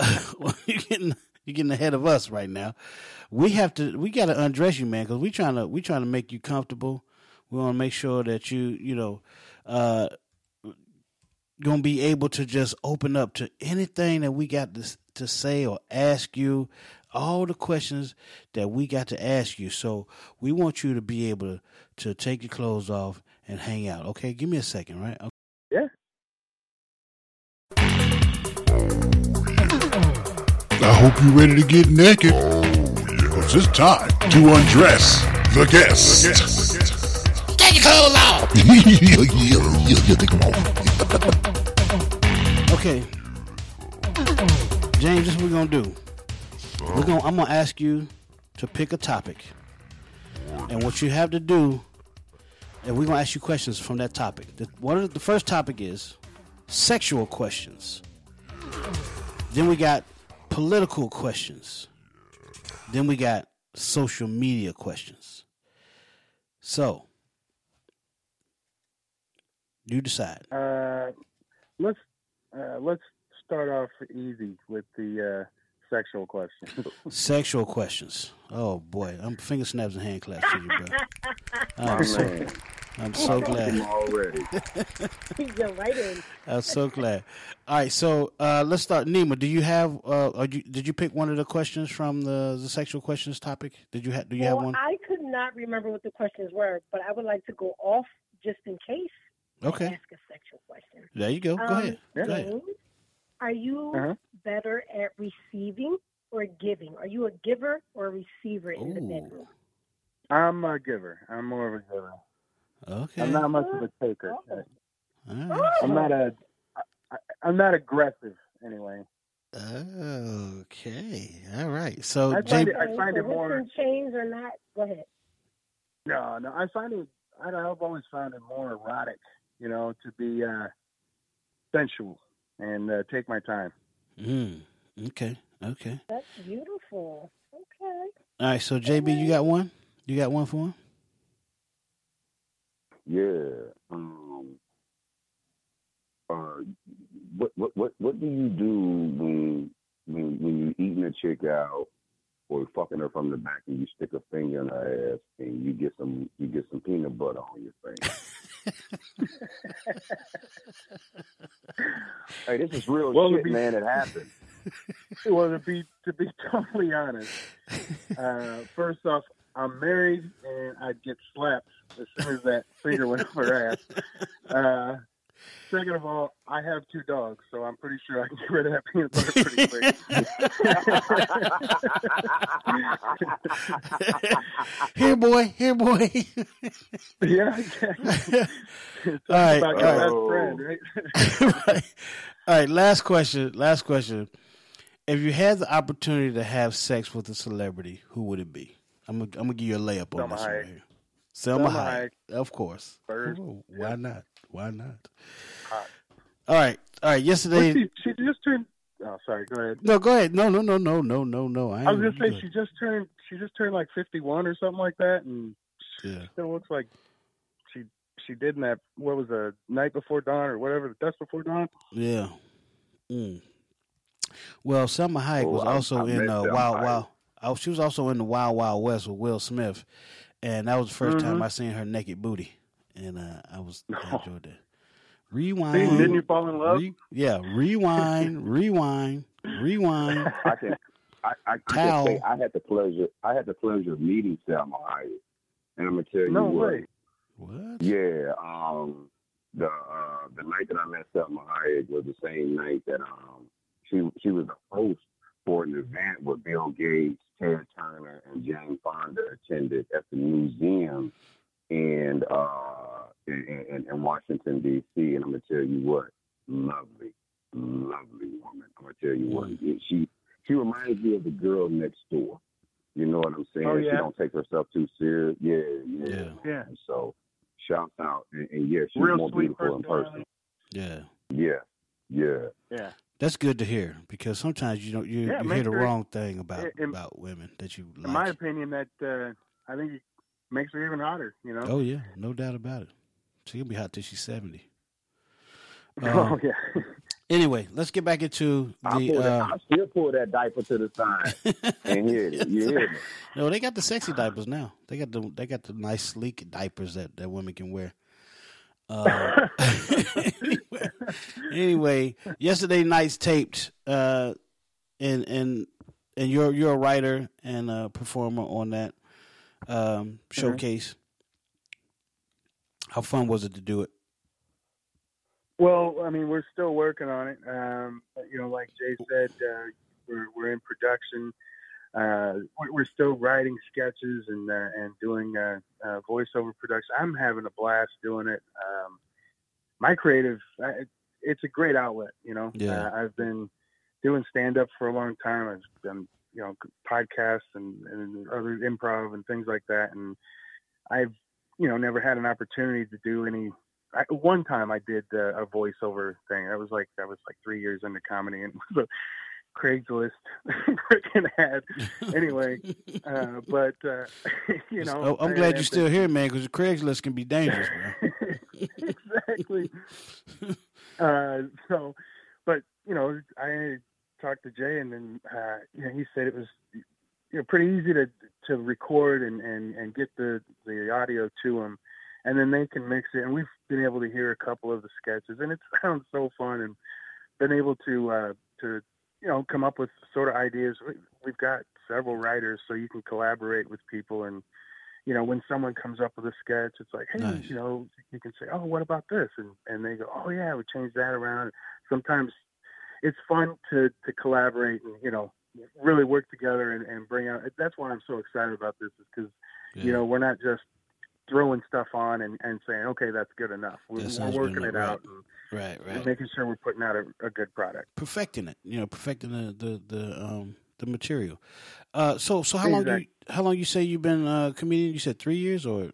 you're getting you're getting ahead of us right now. We have to we got to undress you, man, because we trying to we trying to make you comfortable. We want to make sure that you you know uh gonna be able to just open up to anything that we got to to say or ask you. All the questions that we got to ask you. So we want you to be able to, to take your clothes off and hang out. Okay, give me a second, right? Okay. Yeah. I hope you're ready to get naked. Because it's time to undress the guest. Take your clothes off. 'em off. Okay. James, this is what we're gonna do. We're gonna I'm gonna ask you to pick a topic. And what you have to do, and we're gonna ask you questions from that topic. The, one of the, the first topic is sexual questions. Then we got political questions. Then we got social media questions. So, you decide. Uh, let's uh, let's start off easy with the uh, sexual questions. Sexual questions. Oh boy, I'm finger snaps and hand claps to you, bro. My I'm so. I'm so glad. already. You're right in. I'm so glad. All right, so uh, let's start. Nima, do you have? Uh, or you, did you pick one of the questions from the, the sexual questions topic? Did you have? Do you have one? I could not remember what the questions were, but I would like to go off just in case. And Okay. Ask a sexual question. There you go. Go Um, ahead. Go ahead. Are you Uh-huh. better at receiving or giving? Are you a giver or a receiver in the Ooh. bedroom? I'm a giver. I'm more of a giver. Okay. I'm not much of a taker. All right. I'm not a. I, I'm not aggressive anyway. Okay. All right. So, I J- find it- I find it more- chains or not? Go ahead. No, no. I find it. I, I've always found it more erotic, you know, to be uh, sensual and uh, take my time. Mm, okay. Okay. That's beautiful. Okay. All right. So, JB, you got one? You got one for him? Yeah. Um. Uh. What what what what do you do when when when you eating a chick out or fucking her from the back and you stick a finger in her ass and you get some you get some peanut butter on your finger? hey, this is real Well, shit, be- man. It happened. well, to be to be totally honest, uh, first off, I'm married and I'd get slapped as soon as that finger went up her ass. Uh, second of all, I have two dogs, so I'm pretty sure I can get rid of that peanut butter pretty quick. Here, boy. Here, boy. yeah, exactly. All right. about all best Oh. friend, right? right. All right, last question. Last question. If you had the opportunity to have sex with a celebrity, who would it be? I'm gonna, I'm gonna give you a layup on Salma this one Hayek. right here. Salma, Salma Hayek, of course. First. Oh, why not? Why not? All right, all right. Well, Yesterday, she, she just turned. Oh, sorry. Go ahead. no, go ahead. No, no, no, no, no, no, no. I, I was gonna say she just turned. She just turned like 51 or something like that, and. Yeah. still looks like she she did in that what was the night before dawn or whatever the dusk before dawn. Yeah. Mm. Well, Salma Hayek Oh, was I- also I in uh, Wild Wild. Oh, she was also in the Wild Wild West with Will Smith, and that was the 1st time Mhm. I seen her naked booty, and uh, I was I Oh. enjoyed that. See, Rewind. didn't you fall in love? Re- yeah, rewind, rewind, rewind. I can I, I, I Towel. can say I had the pleasure I had the pleasure of meeting Salma Hayek, and I'm gonna tell you No what. way. What? Yeah, um, the uh, the night that I met Salma Hayek was the same night that um, she she was the host for an event where Bill Gates, Ted Turner, and Jane Fonda attended at the museum in uh, in, in, in Washington D.C. And I'm gonna tell you what, lovely, lovely woman. I'm gonna tell you what, she she reminds me of the girl next door. You know what I'm saying? Oh, yeah. She don't take herself too serious. Yeah, yeah. Yeah. Yeah. So, shouts out, and, and yeah, she's Real more sweet beautiful in person. Yeah, Yeah, yeah. Yeah. that's good to hear because sometimes you don't you, Yeah, you hear the sure- wrong thing about in- about women that you In my opinion, that uh, I think it makes her even hotter. You know. Oh yeah, no doubt about it. She'll be hot till she's seventy. Oh, Um, yeah. Anyway, let's get back into I the. pull that, Uh, I still pull that diaper to the side and hit it. You hear me? no, they got the sexy diapers now. They got the they got the nice sleek diapers that, that women can wear. Uh, anyway, anyway, yesterday night's taped, uh, and and and you're you're a writer and a performer on that um, showcase. How fun was it to do it? Well, I mean, we're still working on it. Um, you know, like Jay said, uh, we're we're in production. Uh, we're- still writing sketches and uh, and doing uh, uh, voiceover production. I'm having a blast doing it. Um, my creative, I, it's a great outlet. You know, Yeah. uh, I've been doing stand up for a long time. I've done you know podcasts and, and other improv and things like that, and I've you know never had an opportunity to do any I, one time I did uh, a voiceover thing. I was like, I was like three years into comedy, and it was Craigslist freaking ad. Anyway, uh, but uh, you know, Oh, I'm glad I- you're still here, man, because Craigslist can be dangerous, exactly. uh, so, but you know, I talked to Jay, and then uh, you know, he said it was you know pretty easy to to record and and and get the the audio to him, and then they can mix it. And we've been able to hear a couple of the sketches, and it sounds so fun, and been able to uh, to you know come up with sort of ideas. We, we've got several writers, so you can collaborate with people and you know, when someone comes up with a sketch, it's like, hey, Nice. you know, you can say, oh, what about this? And and they go, oh yeah, we changed that around. Sometimes it's fun to to collaborate and you know really work together and, and bring out. That's why I'm so excited about this is because you know we're not just throwing stuff on and, and saying, okay, that's good enough. We're, we're working it right. out and, Right, right. making sure we're putting out a, a good product. Perfecting it, you know, perfecting the the the um the material. Uh, so so how long do you how long you say you've been a comedian? You said three years or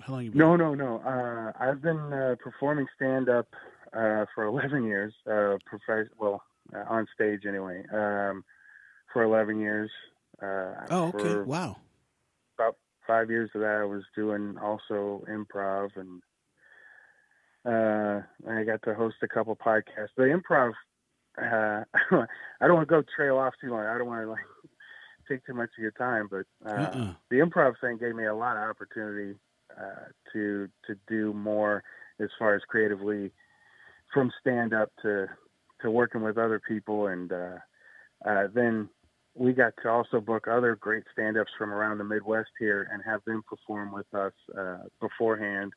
how long you been? No, no, no. Uh, I've been uh, performing stand up uh, for 11 years, uh, prof- well, uh, on stage anyway, um, for 11 years. Uh, Oh, okay. Wow. About five years of that, I was doing also improv, and uh, I got to host a couple podcasts. The improv, uh, I don't want to go trail off too long. I don't want to like take too much of your time, but uh, Uh-uh. the improv thing gave me a lot of opportunity uh, to to do more as far as creatively from stand up to to working with other people and uh, uh, then we got to also book other great stand ups from around the Midwest here and have them perform with us uh, beforehand.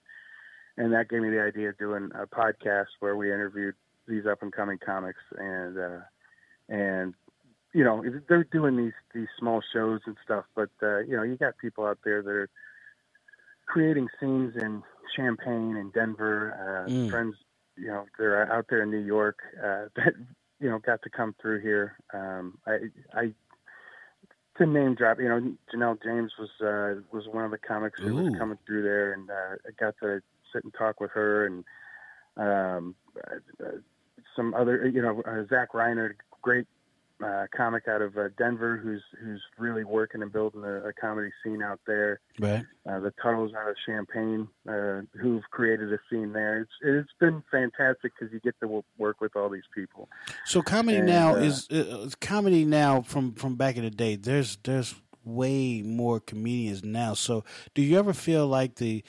And that gave me the idea of doing a podcast where we interviewed these up and coming comics and uh, and you know they're doing these these small shows and stuff, but uh, you know you got people out there that are creating scenes in Champaign and Denver. Uh, Mm. Friends, you know, they're out there in New York uh, that you know got to come through here. Um, I, I to name drop, you know, Janelle James was uh, was one of the comics who was coming through there, and uh, I got to sit and talk with her and um, uh, uh, some other, you know, uh, Zach Reiner, great uh, comic out of uh, Denver, who's who's really working and building a, a comedy scene out there. Right. Uh, the Tuttles out of Champaign, uh, who've created a scene there. It's it's been fantastic because you get to work with all these people. So comedy And, now uh, is uh, is comedy now from from back in the day. There's there's way more comedians now. So do you ever feel like the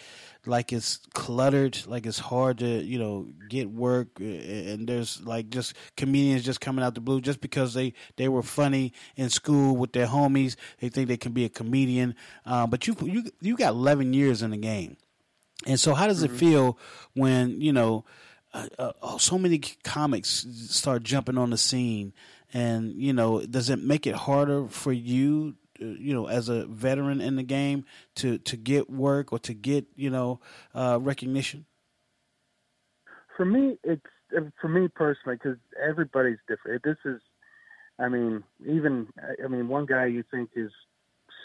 like it's cluttered, like it's hard to you know get work, and there's like just comedians just coming out the blue just because they they were funny in school with their homies. They think they can be a comedian, uh, but you you you got 11 years in the game. And so, how does it feel when you know uh, uh, oh, so many comics start jumping on the scene? And you know, does it make it harder for you, you know, as a veteran in the game, to to get work or to get you know uh, recognition? For me, it's for me personally because everybody's different. This is, I mean, even I mean, one guy you think is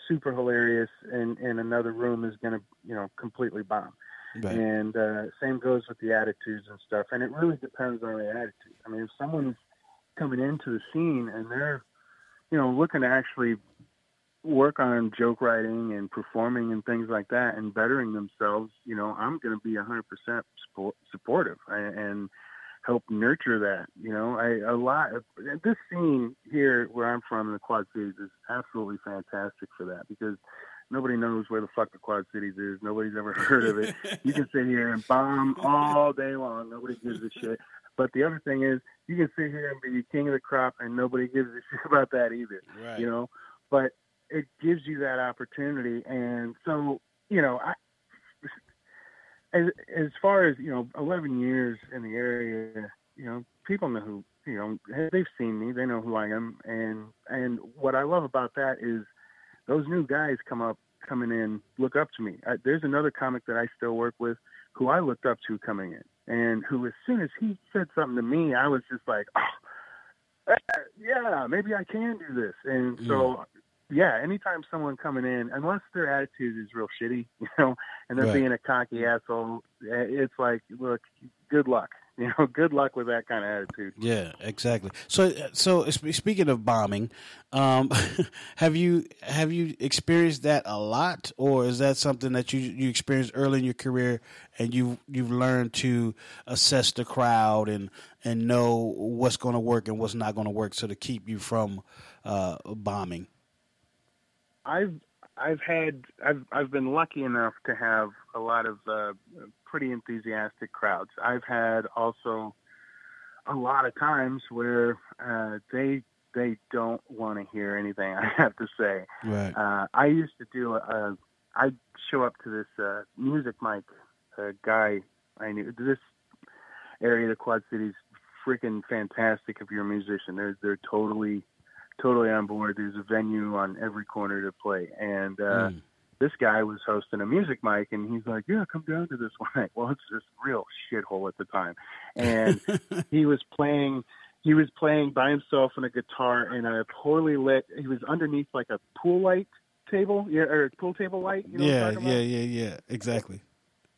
super hilarious, and in another room is going to, you know, completely bomb. Right. And uh, same goes with the attitudes and stuff. And it really depends on the attitude. I mean, if someone's coming into the scene and they're, you know, looking to actually work on joke writing and performing and things like that and bettering themselves, you know, I'm going to be 100% support, supportive and, help nurture that. You know, I a lot of this scene here where I'm from in the Quad Cities is absolutely fantastic for that because nobody knows where the fuck the Quad Cities is. Nobody's ever heard of it. you can sit here and bomb all day long. Nobody gives a shit. But the other thing is, you can sit here and be king of the crop, and nobody gives a shit about that either. Right. You know, but it gives you that opportunity, and so you know, I, as as far as you know, 11 years in the area, you know, people know who you know they've seen me, they know who I am, and and what I love about that is those new guys come up coming in look up to me. I, there's another comic that I still work with who I looked up to coming in, and who as soon as he said something to me, I was just like, oh, eh, yeah, maybe I can do this, and so. Yeah, anytime someone coming in, unless their attitude is real shitty, you know, and they're Right. being a cocky asshole, eh, it's like, look, good luck. you know, good luck with that kind of attitude. Yeah, exactly. So, so speaking of bombing, um, have you have you experienced that a lot, or is that something that you you experienced early in your career, and you you've learned to assess the crowd and and know what's going to work and what's not going to work, so to keep you from uh, bombing? I've I've had I've I've been lucky enough to have a lot of uh, pretty enthusiastic crowds. I've had also a lot of times where uh, they they don't want to hear anything I have to say. Right. Uh, I used to do a, I'd show up to this uh, music mic uh, guy I knew. This area of the Quad Cities freaking fantastic if you're a musician. They're they're totally totally on board. There's a venue on every corner to play, and uh, mm. this guy was hosting a music mic, and he's like, "Yeah, come down to this one." Well, it's this real shithole at the time, and he was playing. He was playing by himself on a guitar in a poorly lit. He was underneath like a pool light table, yeah, or pool table light. You know yeah, yeah, yeah, yeah, exactly.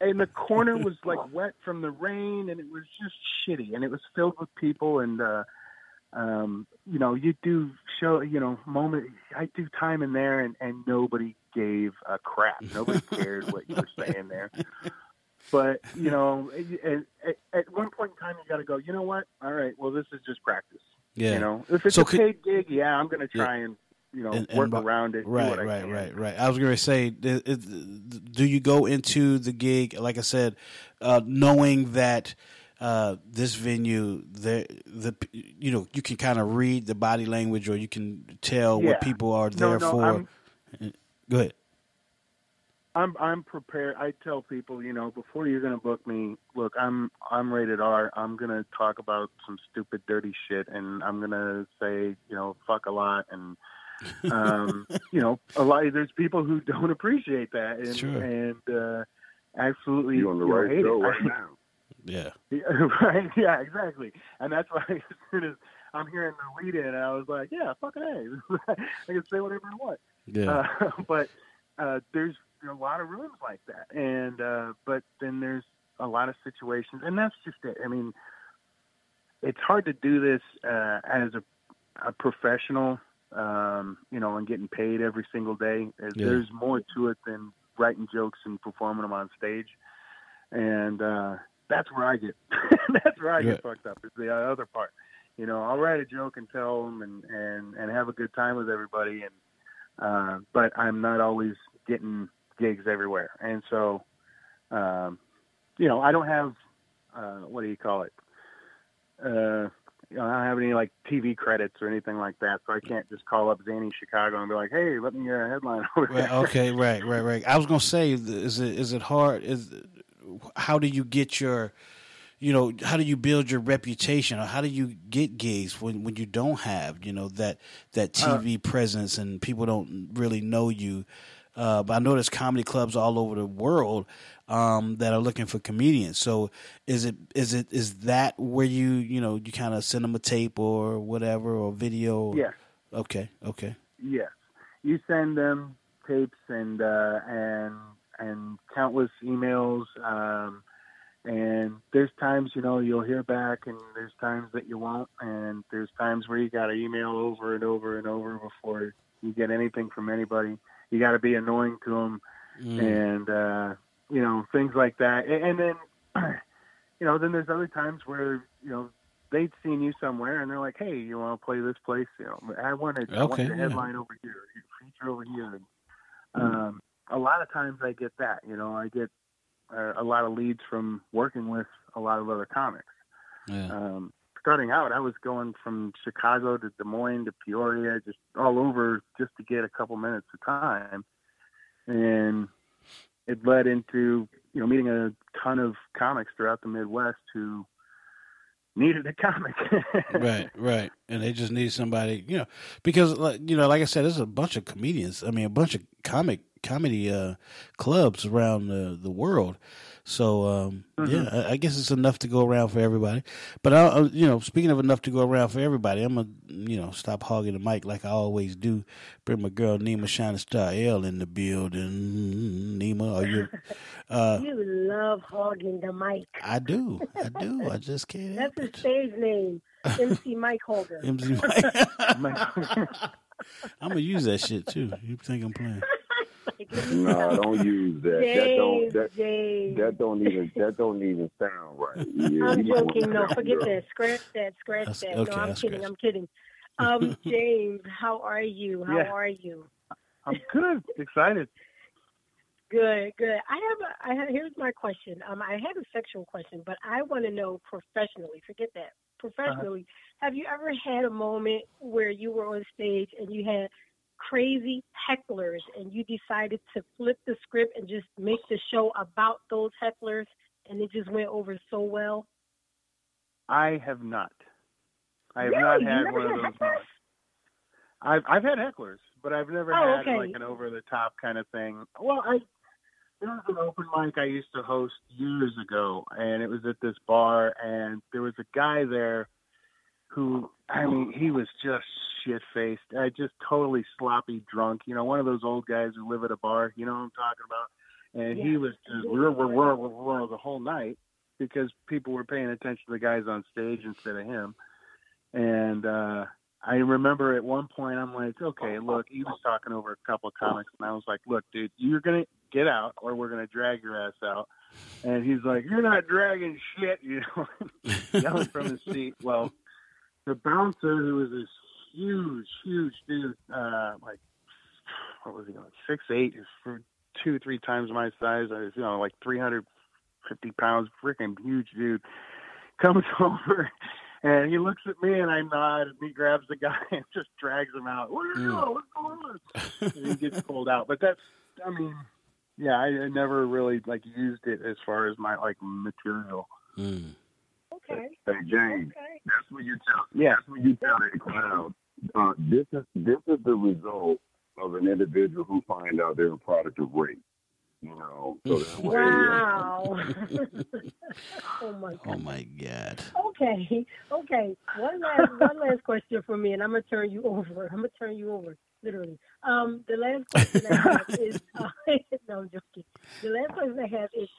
And the corner was like wet from the rain, and it was just shitty, and it was filled with people, and uh, um, you know, you do show, you know, moment. I do time in there, and and nobody gave a crap. Nobody cared what you were saying there. But you know, at, at one point in time, you got to go. You know what? All right. Well, this is just practice. Yeah. You know, if it's so a paid gig, yeah, I'm going to try yeah. and you know and, work and, around it. Right, right, right, right. I was going to say, do you go into the gig, like I said, uh, knowing that? Uh, this venue, the the you know you can kind of read the body language, or you can tell yeah. what people are there no, no, for. I'm, Go ahead. I'm I'm prepared. I tell people, you know, before you're going to book me, look, I'm I'm rated R. I'm going to talk about some stupid, dirty shit, and I'm going to say, you know, fuck a lot, and um, you know, a lot. There's people who don't appreciate that, and sure. and uh, absolutely you're on the you right hate show right now. Yeah. right. Yeah. Exactly. And that's why as soon as I'm hearing the lead in, I was like, yeah, fucking a, I can say whatever I want. Yeah. Uh, but uh, there's a lot of rooms like that, and uh, but then there's a lot of situations, and that's just it. I mean, it's hard to do this uh, as a, a professional, um, you know, and getting paid every single day. There's, Yeah. there's more to it than writing jokes and performing them on stage, and uh, that's where I get that's where I Yeah. get fucked up. Is the other part. You know, I'll write a joke and tell them and and and have a good time with everybody, and uh, but I'm not always getting gigs everywhere, and so um, you know, I don't have uh, what do you call it? Uh, you know, I don't have any like TV credits or anything like that, so I can't just call up Zany Chicago and be like, "Hey, let me uh, headline over there." Right, okay, right, right, right. I was gonna say, is it is it hard? Is how do you get your, you know, how do you build your reputation, or how do you get gigs when when you don't have, you know, that that Uh, TV presence and people don't really know you? Uh, but I know there's comedy clubs all over the world um, that are looking for comedians. So is it is it is that where you you know you kind of send them a tape or whatever or video? Yes. Okay. Okay. Yes, you send them tapes and uh, and and countless emails. Um, and there's times you know you'll hear back, and there's times that you won't, and there's times where you got to email over and over and over before you get anything from anybody. You got to be annoying to them, Mm. and uh, you know things like that. And, and then you know then there's other times where you know they'd seen you somewhere and they're like, hey, you want to play this place? You know, I wanted I want Okay, the yeah. headline over here, feature over here. Um, a lot of times I get that. You know, I get uh, a lot of leads from working with a lot of other comics. Yeah. Um, starting out, I was going from Chicago to Des Moines to Peoria, just all over, just to get a couple minutes of time, and it led into you know meeting a ton of comics throughout the Midwest who needed a comic. right, right, and they just need somebody, you know, because you know, like I said, there's a bunch of comedians. I mean, a bunch of comic comedy uh, clubs around the the world. So um, Mhm. yeah, I, I guess it's enough to go around for everybody. But I, I, you know, speaking of enough to go around for everybody, I'm gonna you know stop hogging the mic like I always do. Bring my girl Nima Shining Star L in the building. Nima, are you Uh, you love hogging the mic. I do. I do. I just can't. That's his stage name, MC Mike Holder. MC Mike. I'm gonna use that shit too. You think I'm playing? No, don't use that. that don't that, James. that don't even that don't even sound right. Yeah, I'm joking. No, what? forget that. Scratch that. Scratch That's- that. okay, no, I'm kidding. scratch. I'm kidding. Um, James, how are you? How Yeah. are you? I'm good. Excited. Good, good. I have a, I have, here's my question. Um, I have a sexual question, but I want to know professionally. Forget that. Professionally, have you ever had a moment where you were on stage and you had crazy hecklers and you decided to flip the script and just make the show about those hecklers and it just went over so well? I have not. I have Really? not had one of those hecklers? moments. I've I've had hecklers, but I've never Oh, had okay. like an over the top kind of thing. Well, I there was an open mic I used to host years ago, and it was at this bar, and there was a guy there who, I mean, he was just shit faced, uh, just totally sloppy drunk. You know, one of those old guys who live at a bar. You know what I'm talking about? And he was just whir, whir, whir, whir, whir the whole night because people were paying attention to the guys on stage instead of him. And uh I remember at one point I'm like, okay, look, he was talking over a couple of comics, and I was like, look, dude, you're gonna get out, or we're gonna drag your ass out. And he's like, you're not dragging shit, you know, yelling from his seat. Well, the bouncer, who was this huge, huge dude, uh, like what was he, like six eight, is for two, three times my size. I was, you know, like three hundred fifty pounds, freaking huge dude, comes over. And he looks at me and I nod and he grabs the guy and just drags him out. Where are you Mm. going? What's going on? and he gets pulled out. But that's, I mean, yeah, I, I never really like used it as far as my like material. Mm. Okay. Hey Jane, Okay. that's when you tell. Yeah. That's when you tell that crowd. Uh, this is this is the result of an individual who find out they're a product of rape. You know, so that way, uh, Wow. oh my God. Oh my god. Okay, okay. One last, one last question for me, and I'm gonna turn you over. I'm gonna turn you over, literally. Um, the last question I have is, uh, no, I'm joking. The last question I have is,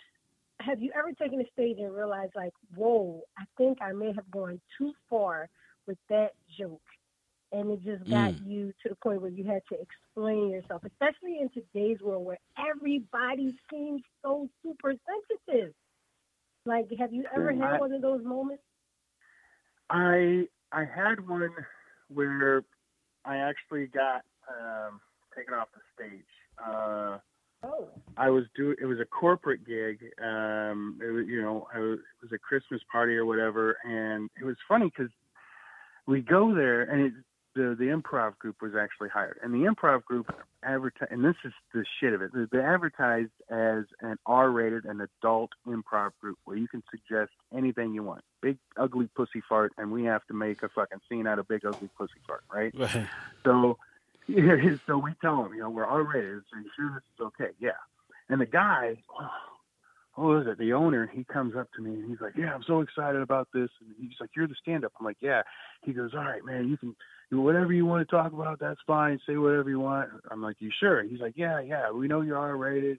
have you ever taken a stage and realized, like, whoa, I think I may have gone too far with that joke, and it just got Mm. you to the point where you had to explain yourself, especially in today's world where everybody seems so super sensitive. Like, have you ever had I- one of those moments? I I had one where I actually got um, taken off the stage. Uh, Oh. I was doing it was a corporate gig. Um, it was you know I was, it was a Christmas party or whatever, and it was funny because we go there and it, the the improv group was actually hired, and the improv group advertised, and this is the shit of it. They- advertised as an R-rated and adult improv group where you can suggest anything you want. Big ugly pussy fart, and we have to make a fucking scene out of big ugly pussy fart, right? Right. So, yeah, so we tell them, you know, we're R-rated. So you sure this is okay? Yeah. And the guy, oh, who is it? The owner, he comes up to me and he's like, "Yeah, I'm so excited about this." And he's like, "You're the stand-up." I'm like, "Yeah." He goes, "All right, man. You can whatever you want to talk about. That's fine. Say whatever you want." I'm like, "You sure?" He's like, "Yeah, yeah. We know you're R-rated."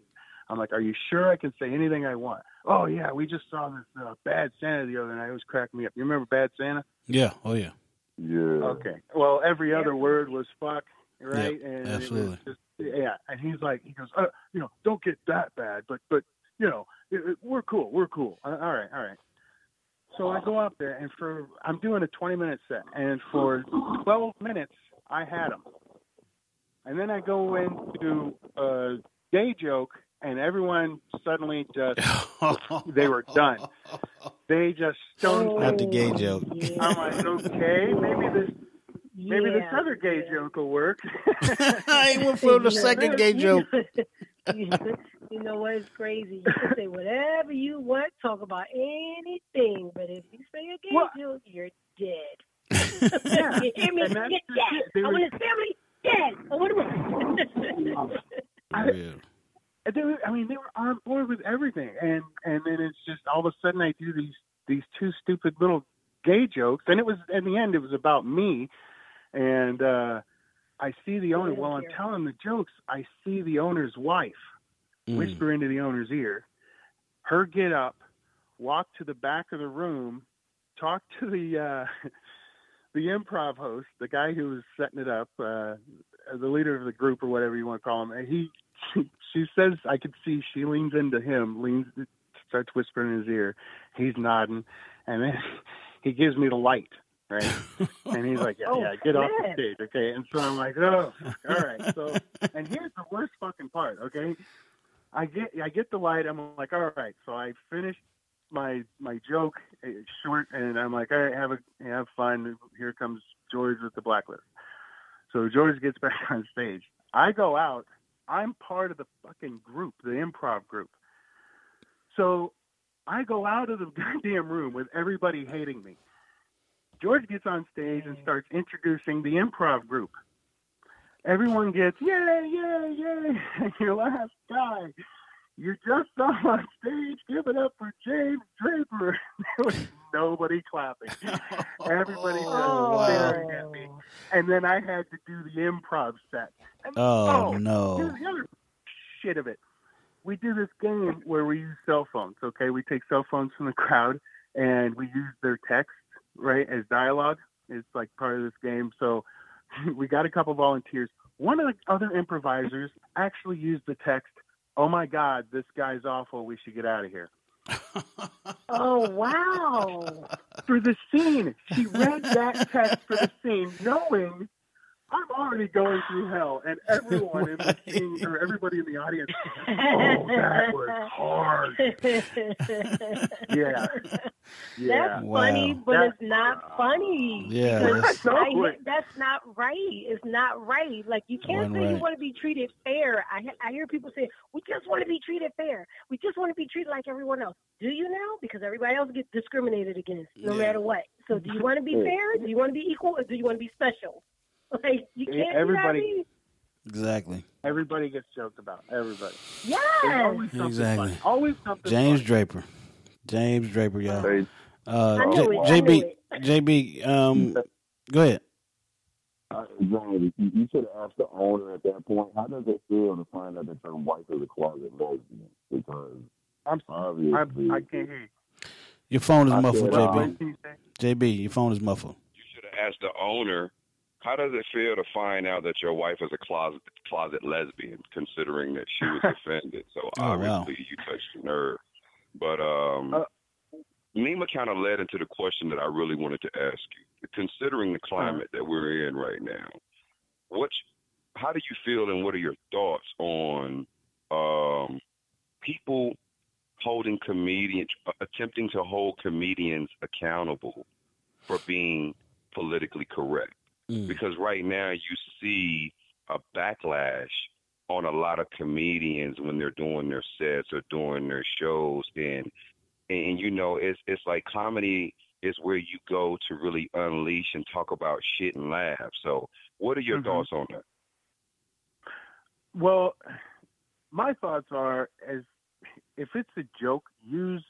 I'm like, "Are you sure I can say anything I want?" Oh yeah, we just saw this uh, Bad Santa the other night. It was cracking me up. You remember Bad Santa? Yeah. Oh yeah. yeah. Okay. Well, every other word was fuck, right? Yep, and absolutely. Just, yeah. And he's like, he goes, uh, you know, don't get that bad, but but you know, it, it- we're cool, we're cool. Uh, all right, all right. So I go up there, and for I'm doing a 20 minute set, and for 12 minutes I had him, and then I go into a gay joke, and everyone suddenly just they were done. They just stoned Not the me. gay joke. I'm like, okay, maybe this maybe this other gay joke will work. I went for the second gay joke. You you know what? It's crazy. You can say whatever you want, talk about anything, but if you say a gay Well- joke, you're dead. Yeah. you hear me? And that's Get the dead. I were- want his family dead. I want him. I, Yeah. they were, I mean, they were on board with everything, and and then it's just all of a sudden I do these these two stupid little gay jokes, and it was in the end it was about me, and uh I see the owner Yeah, while I'm telling the jokes. I see the owner's wife Mm. whisper into the owner's ear, her get up, walk to the back of the room, talk to the uh, the improv host, the guy who was setting it up, uh, the leader of the group or whatever you want to call him. And he, she, she says, I could see she leans into him, leans, starts whispering in his ear. He's nodding, and then he gives me the light. Right, and he's like, "Yeah, Oh, yeah, get off the stage, okay?" And so I'm like, "Oh, all right." So, and here's the worst fucking part, okay? I get I get the light. I'm like, all right. So I finished my my joke uh, short, and I'm like, all right, have a have fun. Here comes George with the blacklist. So George gets back on stage. I go out. I'm part of the fucking group, the improv group. So I go out of the goddamn room with everybody hating me. George gets on stage and starts introducing the improv group. Everyone gets, yay, yay, yay. And your last guy, you just saw on stage, give it up for James Draper. there was nobody clapping. Everybody Oh, staring at me. And then I had to do the improv set. And oh, oh, here's no. the other shit of it. We do this game where we use cell phones, okay? We take cell phones from the crowd and we use their text, right, as dialogue. It's like part of this game. So we got a couple volunteers. One of the other improvisers actually used the text, Oh my God, this guy's awful. We should get out of here. Oh wow! For the scene, she read that text for the scene, knowing I'm already going through hell, and everyone in the scene or everybody in the audience, oh, that was hard. Yeah, yeah. That's funny, but That- it's not uh, funny. Yeah, Because that's- I, that's not right. It's not right. Like you can't One say right. you want to be treated fair. I I hear people say we just want to be treated fair. We just want to be treated like everyone else. Do you now? Because everybody else gets discriminated against, no Yeah. matter what. So do you want to be fair? Do you want to be equal, or do you want to be special? Like you can't. everybody- You know Exactly. Everybody gets joked about. Everybody. what There's Yes. always something Exactly. funny. Always something. James funny. Draper. James Draper, y'all. Hey, Uh, J- JB. JB, um, go ahead. uh, you, you should have asked the owner at that point. How does it feel to find out that your wife is a closet lesbian? Because I'm, obviously, I'm, I can't hear you. Your phone is I muffled, said, uh, JB. What did you say? JB, your phone is muffled. you should have asked the owner. How does it feel to find out that your wife is a closet closet lesbian, considering that she was offended? So Oh, wow. obviously you touched a nerve. But um, Uh, Nima kind of led into the question that I really wanted to ask you. Considering the climate that we're in right now, what, how do you feel, and what are your thoughts on um, people holding comedians, uh, attempting to hold comedians accountable for being politically correct? Mm. Because right now you see a backlash on a lot of comedians when they're doing their sets or doing their shows and and you know it's it's like comedy is where you go to really unleash and talk about shit and laugh. So what are your Mhm. thoughts on that? Well, my thoughts are as if it's a joke, use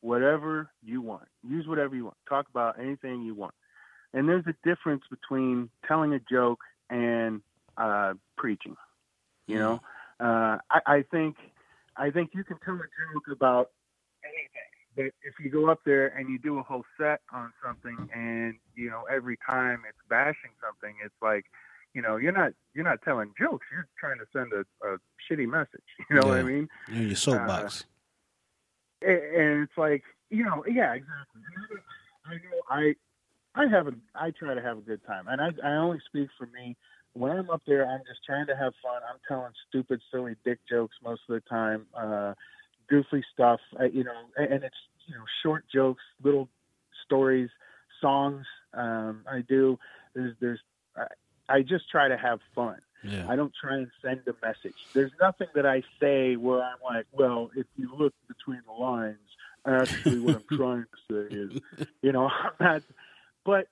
whatever you want. Use whatever you want. Talk about anything you want. And there's a difference between telling a joke and uh, preaching. You know, uh, I, I think I think you can tell a joke about anything, but if you go up there and you do a whole set on something, and you know every time it's bashing something, it's like you know you're not you're not telling jokes. You're trying to send a, a shitty message. You know what I mean? You're your soapbox. A- and it's like you know yeah exactly i know i i have a i try to have a good time and i i only speak for me when i'm up there i'm just trying to have fun i'm telling stupid silly dick jokes most of the time uh goofy stuff uh, you know and and it's you know short jokes little stories songs um i do there's there's i, I just try to have fun Yeah. I don't try and send a message. There's nothing that I say where I'm like, well, if you look between the lines, actually what I'm trying to say is, you know, I'm not. But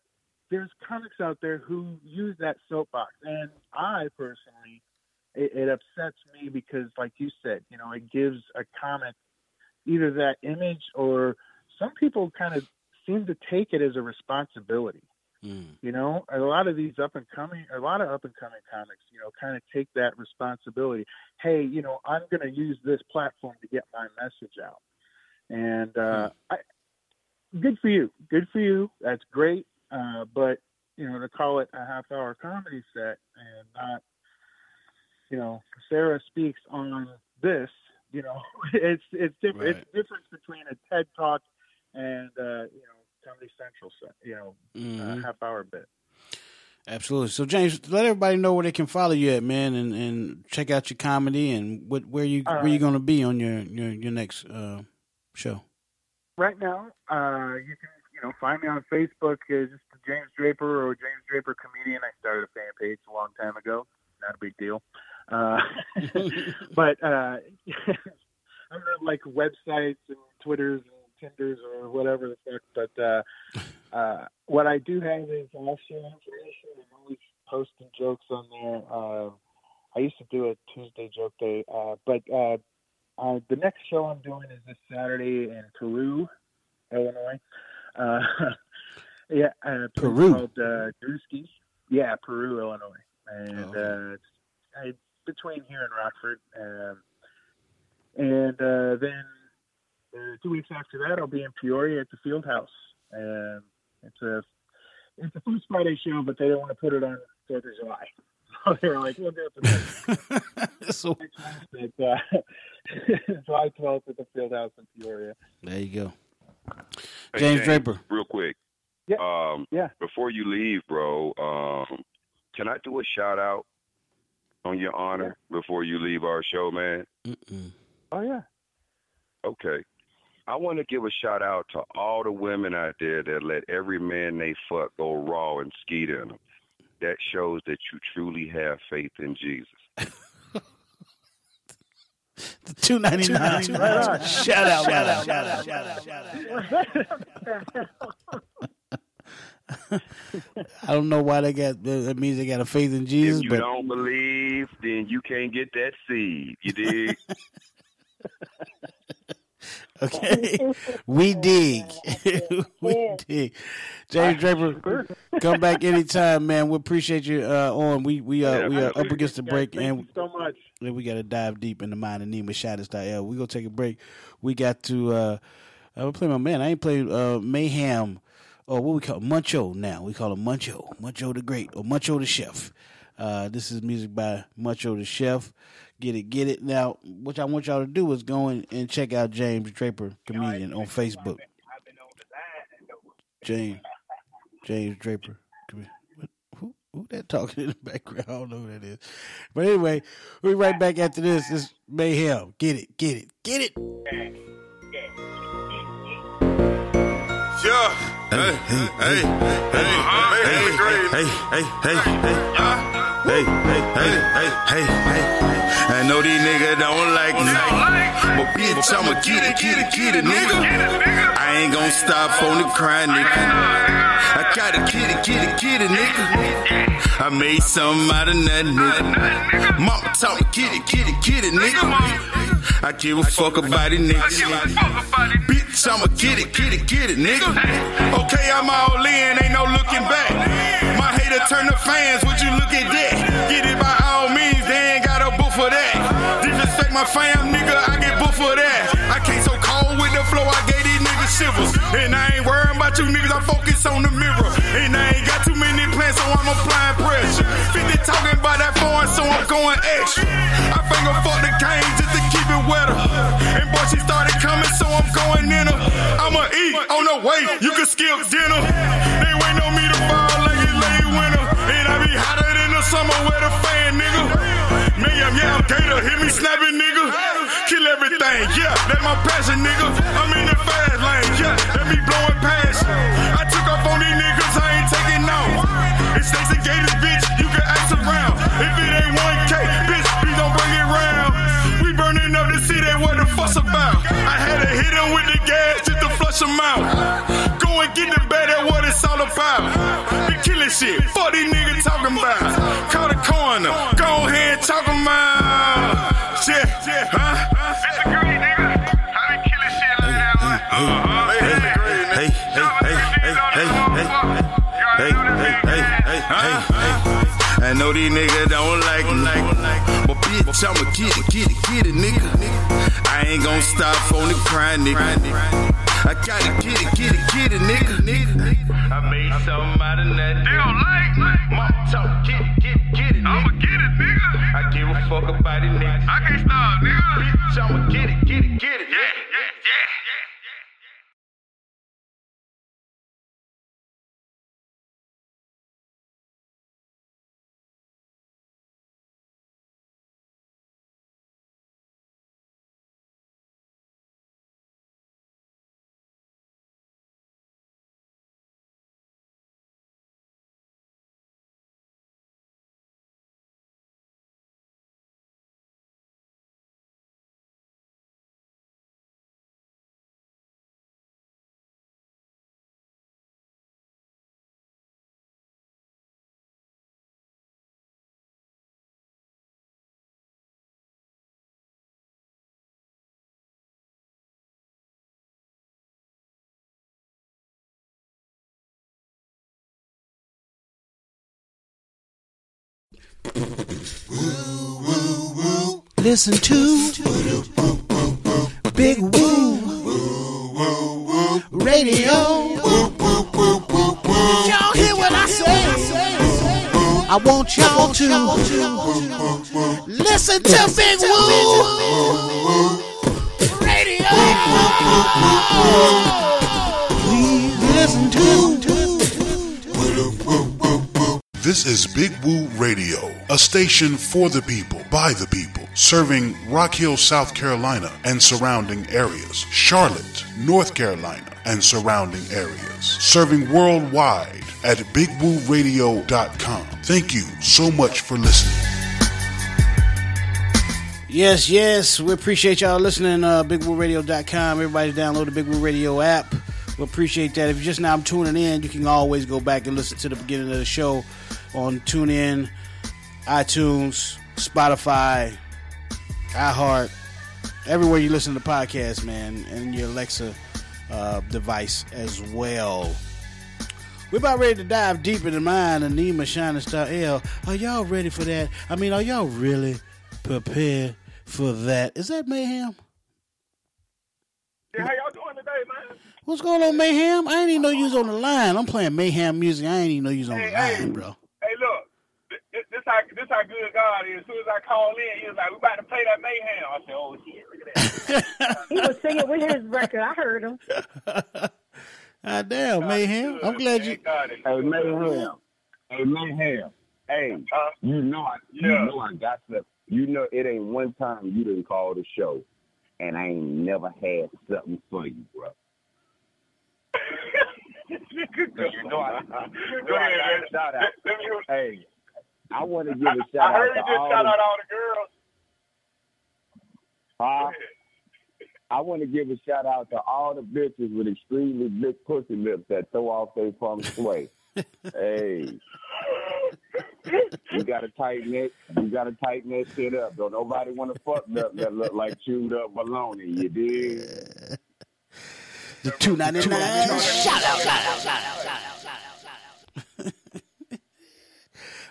there's comics out there who use that soapbox, and I personally, it, it upsets me because, like you said, you know, it gives a comic either that image or some people kind of seem to take it as a responsibility. Mm. You know, a lot of these up and coming, a lot of up and coming comics, you know, kind of take that responsibility. Hey, you know, I'm going to use this platform to get my message out. And uh, I, good for you. Good for you. That's great. Uh, but you know, to call it a half hour comedy set and not, you know, Sarah speaks on this. You know, it's it's different. Right. It's difference between a TED talk and uh, you know Comedy Central set. You know, Mhm. uh, half hour bit. Absolutely. So James, let everybody know where they can follow you at, man, and, and check out your comedy and what where you All where you going to be on your your your next uh, show. Right now, uh, you can you know find me on Facebook as just James Draper or James Draper comedian. I started a fan page a long time ago. Not a big deal. Uh, but uh, I'm not like websites and Twitters and Tinders or whatever the fuck. But uh, uh, what I do have is I'll share information. I'm always posting jokes on there. Uh, I used to do a Tuesday joke day, uh, but uh, uh, the next show I'm doing is this Saturday in Peru, Illinois. Uh, yeah, uh, Peru. called uh, Drewski's. Yeah, Peru, Illinois, and Oh. uh, it's, between here and Rockford. Um, and uh, then uh, two weeks after that, I'll be in Peoria at the Field House. And it's a it's a first Friday show, but they don't want to put it on Fourth of July. So they were like, "We'll do it the next so at uh, July 12th at the Field House in Peoria." there you go. Hey, James Draper. Real quick. Yeah. Um, yeah. Before you leave, bro, um, can I do a shout out on your honor before you leave our show, man? Mm-mm. Oh yeah. Okay. I want to give a shout out to all the women out there that let every man they fuck go raw and skeet in them. That shows that you truly have faith in Jesus. The two ninety nine. Right on. Shout out, shout out, shout out, shout out, shout out. I don't know why they got that means they got a faith in Jesus, if you but don't believe, then you can't get that seed. You dig? okay, we dig, we dig. James Draper, come back anytime, man. We appreciate you uh, on. We we uh, we are up against the break, Thank and you so much. Then we got to dive deep in the mind of Nima Shadow style. We gonna take a break. We got to. uh I'm gonna play my man. I ain't played uh, Mayhem or what we call Muncho now. We call him Muncho, Muncho the Great or Muncho the Chef. Uh, this is music by Muncho the Chef. Get it, get it. Now, what I want y'all to do is go in and check out James Draper, comedian, on Facebook. James, James Draper. Come here. What, who, who that talking in the background? I don't know who that is. But anyway, we'll be right back after this. This Mayhem. Get it, get it, get it. Yeah. Hey, hey, hey, hey, hey, hey, hey, hey, hey, hey, hey, hey, hey. Hey, hey, hey, hey, hey. I know these niggas don't like me, but bitch, I'ma get it, get it, get it, nigga. I ain't gon' stop on the crying, nigga. I gotta get it, get it, get it, nigga. I made something out of nothing, nigga. Taught me, get it, get it, get it, nigga. I give a fuck about it, niggas. Bitch, I'ma get it, get it, get it, nigga. Okay, I'm all in, ain't no looking back. My hater turn to fans, would you look at that? Get it by all means, they ain't got a book for that. Disrespect my fam, nigga, I get book for that. I came so cold with the flow, I gave these niggas shivers. And I ain't worrying you niggas, I focus on the mirror. And I ain't got too many plans, so I'm applying pressure. 50 talking about that foreign, so I'm going extra. I finger fuck the cane just to keep it wetter. And boy, she started coming, so I'm going in her. I'ma eat on the way, you can skip dinner. They waiting on me to fall like it's late winter. And I be hotter than the summer with a fan, nigga. Man, yeah, yeah, I'm gator, hit me snapping, nigga. Kill everything, yeah, that's my passion, nigga. I'm in the It's Stacey Gators, bitch, you can ask around. If it ain't 1K, bitch, please don't bring it round. We burning up the city, what the fuss about? I had to hit him with the gas just to flush him out. Go and get the bed, that's what it's all about. Be killing shit, fuck these niggas talking about. Call the coroner, go ahead talking about. Yeah, yeah, huh? Disagree, nigga. How we killing shit, uh-huh. Hey, hey, hey, hey, hey, know these niggas don't like me, but bitch, I'ma get it, get it, get it, nigga. I ain't gon' stop on the grind, nigga. I gotta get it, get it, get it, nigga. nigga. I made something out of that. They don't like me. Mom talk, get it, get it, get it, nigga. I'ma get it, nigga. I give a fuck about it, nigga. I can't stop, nigga. Bitch, I'ma get it, get it, get it. Yeah, yeah, yeah. Listen to Big Woo Radio. Y'all hear what I say? I want y'all to listen to Big Woo Radio. Please listen to. This is Big Woo Radio, a station for the people, by the people, serving Rock Hill, South Carolina and surrounding areas, Charlotte, North Carolina and surrounding areas, serving worldwide at bigwooradio.com. Thank you so much for listening. Yes, yes. We appreciate y'all listening. Uh, BigWooRadio.com. Everybody download the Big Woo Radio app. We appreciate that. If you're just now tuning in, you can always go back and listen to the beginning of the show on TuneIn, iTunes, Spotify, iHeart, everywhere you listen to podcasts, man, and your Alexa uh, device as well. We're about ready to dive deep into mine and Nima Shining Star L. Are y'all ready for that? I mean, are y'all really prepared for that? Is that mayhem? Yeah, how y'all doing today, man? What's going on, mayhem? I didn't even know you was on the line. I'm playing mayhem music. I ain't even know you was on Hey, the line, hey. bro. Hey, look, this, this how this how good God is. As soon as I call in, he was like, "We about to play that mayhem." I said, "Oh shit, look at that." He was singing with his record. I heard him. Ah, damn, mayhem. I'm glad you. Got it. Hey, Mayhem. Hey, Mayhem. Hey, you know I, you know I got the, you know it ain't one time you didn't call the show, and I ain't never had something for you, bro. You know I, you know I got a shout out. Hey, I want to give a shout I out heard to you just all shout the, out all the girls. Huh? I want to give a shout out to all the bitches with extremely big pussy lips that throw off their feng shui. hey, you gotta tighten it. You gotta tighten that shit up. Don't nobody want to fuck nothing that look like chewed up baloney. You dig? The two ninety nine. Shout out, shout out, shout out, shout out,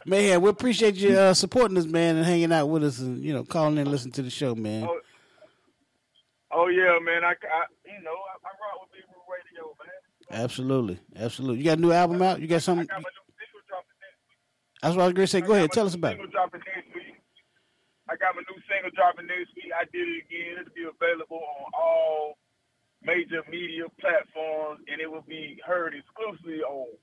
Man, we appreciate you uh, supporting us, man, and hanging out with us, and you know, calling in, and listening to the show, man. Oh, oh yeah, man. I, I you know I, I rock with Big Woo Radio, man. Absolutely, absolutely. You got a new album out? You got something? Got That's what I was going to say. Go ahead, tell us about it. Dropping next week. I got my new single dropping next week. I did it again. It'll be available on all major media platforms, and it will be heard exclusively on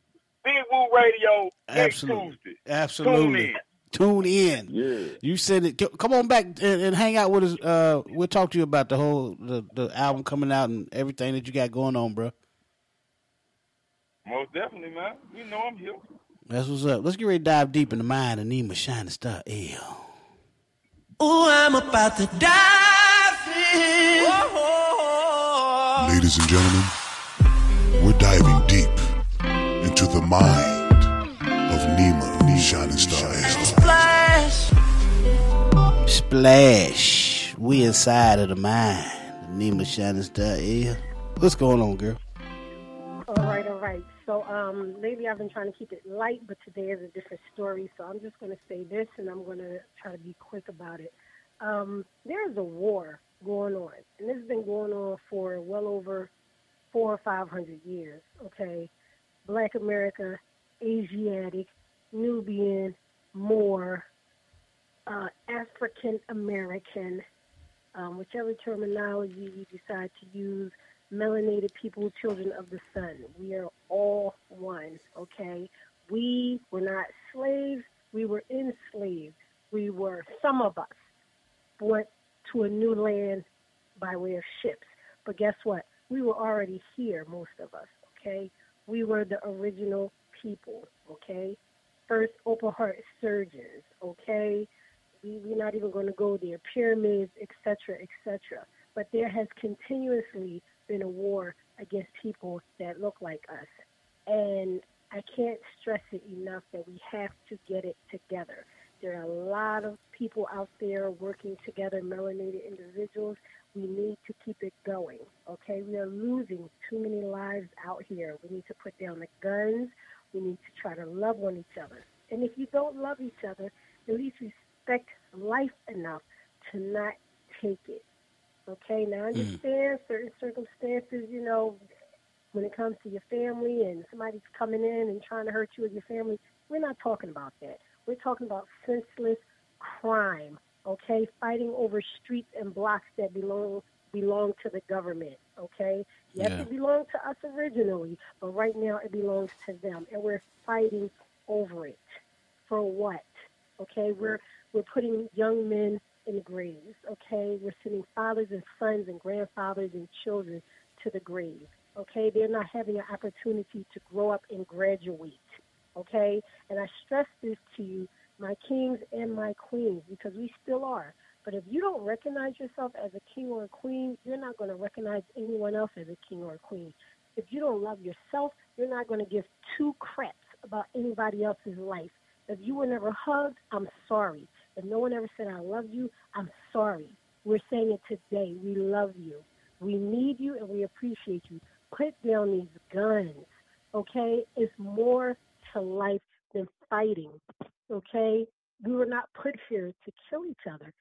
Big Woo Radio next Absolutely, Tuesday. absolutely. Tune in. Tune in. Yeah. You said it. Come on back and, and hang out with us. Uh, we'll talk to you about the whole the, the album coming out and everything that you got going on, bro. Most definitely, man. You know I'm here. That's what's up. Let's get ready to dive deep in the mind of Nima Shining Star L. Oh, I'm about to dive in. Ladies and gentlemen, we're diving deep into the mind of Nima Shining Star L. Splash. Splash. We inside of the mind. Nima Shining Star L. What's going on, girl? All right, all right. So um, lately I've been trying to keep it light, but today is a different story. So I'm just going to say this, and I'm going to try to be quick about it. um, there's a war going on, and this has been going on for well over four or five hundred years. Okay, Black America, Asiatic, Nubian, Moor, uh, African American, um, whichever terminology you decide to use, melanated people, children of the sun. We are all one, okay? We were not slaves, we were enslaved. We were, some of us, went to a new land by way of ships. But guess what? We were already here, most of us, okay? We were the original people, okay? First open heart surgeons, okay? We, we're not even going to go there. Pyramids, etc., etc. But there has continuously been a war against people that look like us. And I can't stress it enough that we have to get it together. There are a lot of people out there working together, melanated individuals. We need to keep it going. Okay, we are losing too many lives out here. We need to put down the guns. We need to try to love one each other. And if you don't love each other, at least respect life enough to not take it. Okay, now I mm. understand certain circumstances, you know, when it comes to your family and somebody's coming in and trying to hurt you or your family, we're not talking about that. We're talking about senseless crime, okay? Fighting over streets and blocks that belong belong to the government, okay? Yes, Yeah. it belonged to us originally, but right now it belongs to them, and we're fighting over it. For what? Okay, we're we're putting young men in the graves. Okay, we're sending fathers and sons and grandfathers and children to the grave. Okay, they're not having an opportunity to grow up and graduate. Okay, and I stress this to you, my kings and my queens, because we still are. But if you don't recognize yourself as a king or a queen, you're not going to recognize anyone else as a king or a queen. If you don't love yourself, you're not going to give two craps about anybody else's life. If you were never hugged, I'm sorry. If no one ever said I love you, I'm sorry. We're saying it today. We love you. We need you and we appreciate you. Put down these guns. Okay? It's more to life than fighting. Okay? We were not put here to kill each other.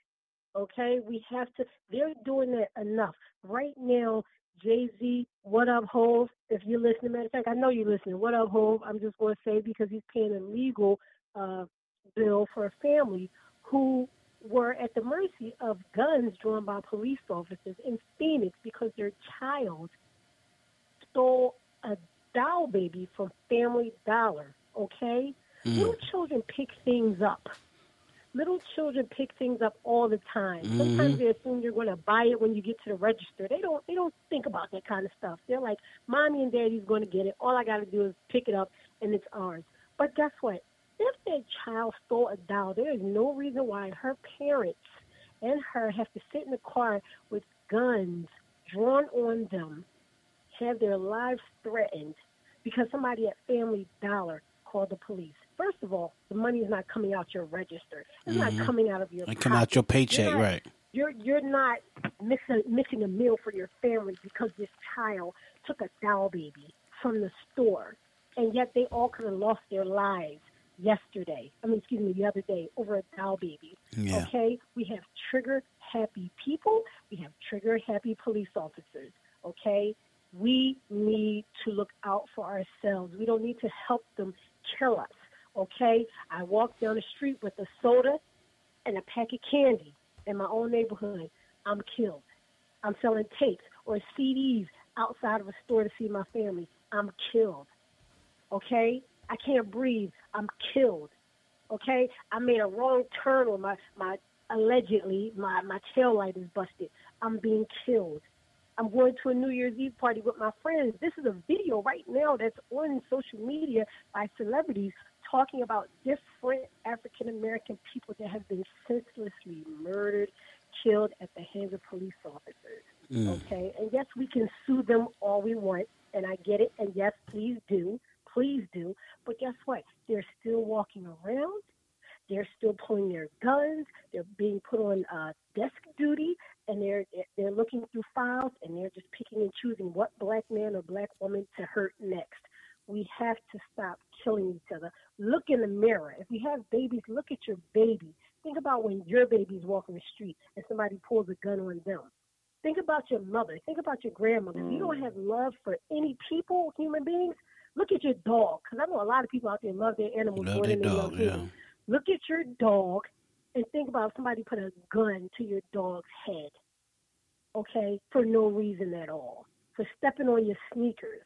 Okay? We have to they're doing that enough. Right now, Jay Z, what up, Hove? If you're listening, matter of fact, I know you're listening. What up, Hove? I'm just going to say because he's paying a legal uh, bill for a family who were at the mercy of guns drawn by police officers in Phoenix because their child stole a doll baby from Family Dollar. Okay? Mm. Little children pick things up. Little children pick things up all the time. Sometimes Mhm. they assume you're going to buy it when you get to the register. They don't. They don't think about that kind of stuff. They're like, "Mommy and Daddy's going to get it. All I got to do is pick it up, and it's ours." But guess what? If that child stole a doll, there is no reason why her parents and her have to sit in the car with guns drawn on them, have their lives threatened because somebody at Family Dollar called the police. First of all, the money is not coming out your register. It's Mhm. not coming out of your It come out your paycheck, You're not- right. You're you're not missing missing a meal for your family because this child took a doll baby from the store, and yet they all could have lost their lives yesterday. I mean, excuse me, the other day over a doll baby. Yeah. Okay, we have trigger happy people. We have trigger happy police officers. Okay, we need to look out for ourselves. We don't need to help them kill us. Okay, I walk down the street with a soda and a pack of candy in my own neighborhood. I'm killed. I'm selling tapes or CDs outside of a store to see my family. I'm killed. Okay? I can't breathe. I'm killed. Okay? I made a wrong turn or my, my allegedly my, my tail light is busted. I'm being killed. I'm going to a New Year's Eve party with my friends. This is a video right now that's on social media by celebrities talking about different African American people that have been senselessly murdered, killed at the hands of police officers. Mm. Okay, and yes, we can sue them all we want, and I get it. And yes, please do, please do. But guess what? They're still walking around. They're still pulling their guns. They're being put on uh, desk duty, and they're they're looking through files, and they're just picking and choosing what black man or black woman to hurt next. We have to stop killing each other. Look in the mirror. If you have babies, look at your baby. Think about when your baby's walking the street and somebody pulls a gun on them. Think about your mother. Think about your grandmother. If you don't mm. have love for any people, human beings, look at your dog. Because I know a lot of people out there love their animals Love more their than they dog, love humans. Look at your dog and think about if somebody put a gun to your dog's head, okay, for no reason at all, for stepping on your sneakers,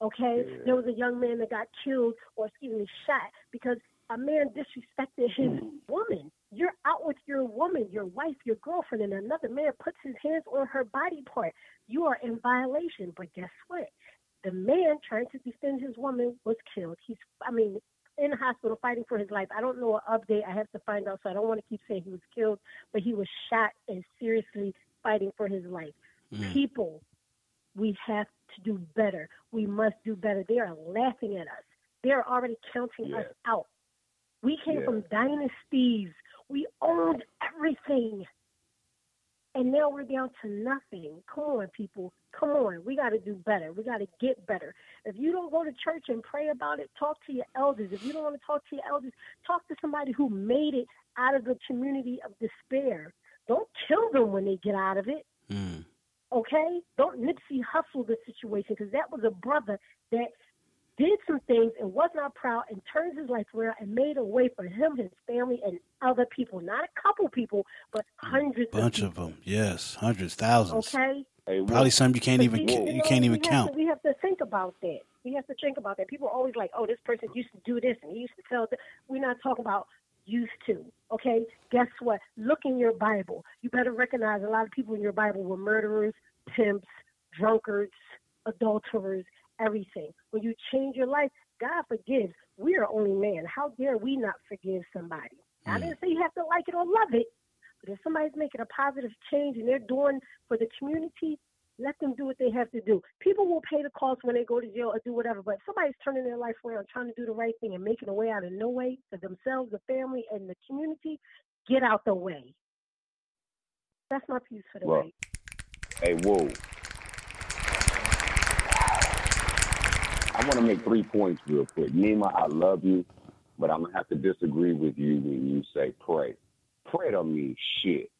okay? Yeah. There was a young man that got killed or, excuse me, shot because a man disrespected his hmm. woman. You're out with your woman, your wife, your girlfriend, and another man puts his hands on her body part. You are in violation. But guess what? The man trying to defend his woman was killed. He's, I mean, in the hospital fighting for his life. I don't know an update. I have to find out, so I don't want to keep saying he was killed, but he was shot and seriously fighting for his life. Mm. People, we have to do better. We must do better. They are laughing at us. They are already counting us out. We came Yeah. from dynasties. We owned everything. And now we're down to nothing. Come on, people. Come on. We got to do better. We got to get better. If you don't go to church and pray about it, talk to your elders. If you don't want to talk to your elders, talk to somebody who made it out of the community of despair. Don't kill them when they get out of it. Hmm. Okay? Don't Nipsey Hussle the situation because that was a brother that did some things and was not proud and turned his life around and made a way for him, his family, and other people. Not a couple people, but hundreds Bunch of of them. Yes, hundreds, thousands. Okay? Probably some you can't But even we- you know, can't even count. To, we have to think about that. We have to think about that. People are always like, "Oh, this person used to do this and he used to tell." This. We're not talking about used to. Okay, guess what? Look in your Bible. You better recognize a lot of people in your Bible were murderers, pimps, drunkards, adulterers, everything. When you change your life, God forgives. We are only man. How dare we not forgive somebody? I hmm. didn't say you have to like it or love it, but if somebody's making a positive change and they're doing for the community, let them do what they have to do. People will pay the cost when they go to jail or do whatever, but if somebody's turning their life around, trying to do the right thing and making a way out of no way for themselves, the family, and the community, get out the way. That's my piece for the Well, night. hey, whoa. I want to make three points real quick. Nima, I love you, but I'm going to have to disagree with you when you say pray. Pray don't mean shit.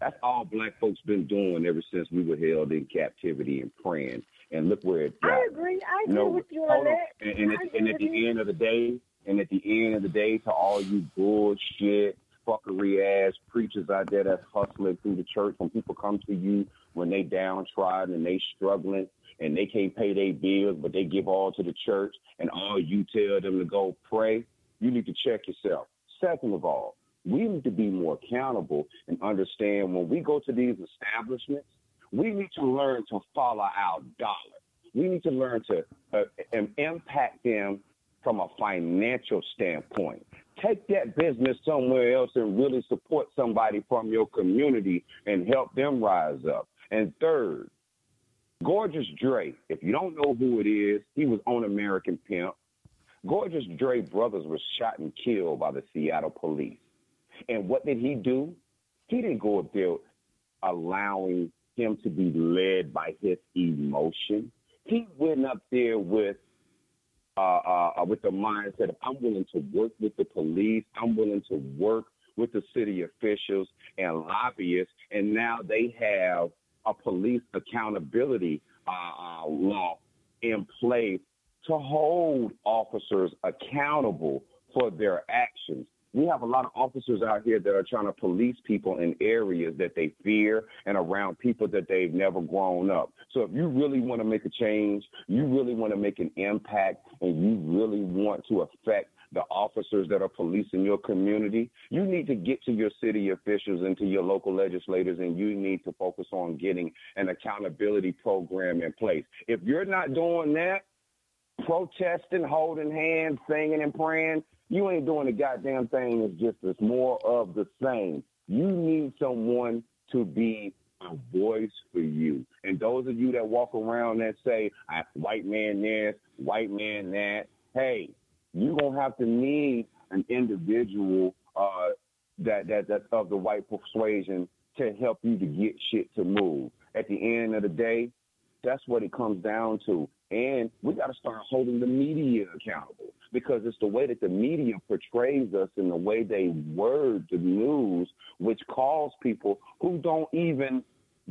That's all black folks been doing ever since we were held in captivity and praying. And look where it got. I agree. I agree No, with you on that. And, and, at, and at the end of the day, and at the end of the day, to all you bullshit, fuckery ass preachers out there that's hustling through the church, when people come to you when they downtrodden and they struggling and they can't pay their bills, but they give all to the church, and all you tell them to go pray, you need to check yourself. Second of all, we need to be more accountable and understand when we go to these establishments, we need to learn to follow our dollar. We need to learn to uh, impact them from a financial standpoint. Take that business somewhere else and really support somebody from your community and help them rise up. And third, Gorgeous Dre, if you don't know who it is, he was on American Pimp. Gorgeous Dre brothers were shot and killed by the Seattle police. And what did he do? He didn't go up there allowing him to be led by his emotion. He went up there with uh, uh, with the mindset I'm willing to work with the police. I'm willing to work with the city officials and lobbyists. And now they have a police accountability uh, uh, law in place to hold officers accountable for their actions. We have a lot of officers out here that are trying to police people in areas that they fear and around people that they've never grown up. So if you really want to make a change, you really want to make an impact, and you really want to affect the officers that are policing your community, you need to get to your city officials and to your local legislators, and you need to focus on getting an accountability program in place. If you're not doing that, protesting, holding hands, singing and praying, you ain't doing a goddamn thing. It's just it's more of the same. You need someone to be a voice for you. And those of you that walk around that say, white man this, white man that, hey, you're gonna have to need an individual uh, that, that that's of the white persuasion to help you to get shit to move. At the end of the day, that's what it comes down to. And we got to start holding the media accountable. because it's the way that the media portrays us and the way they word the news, which calls people who don't even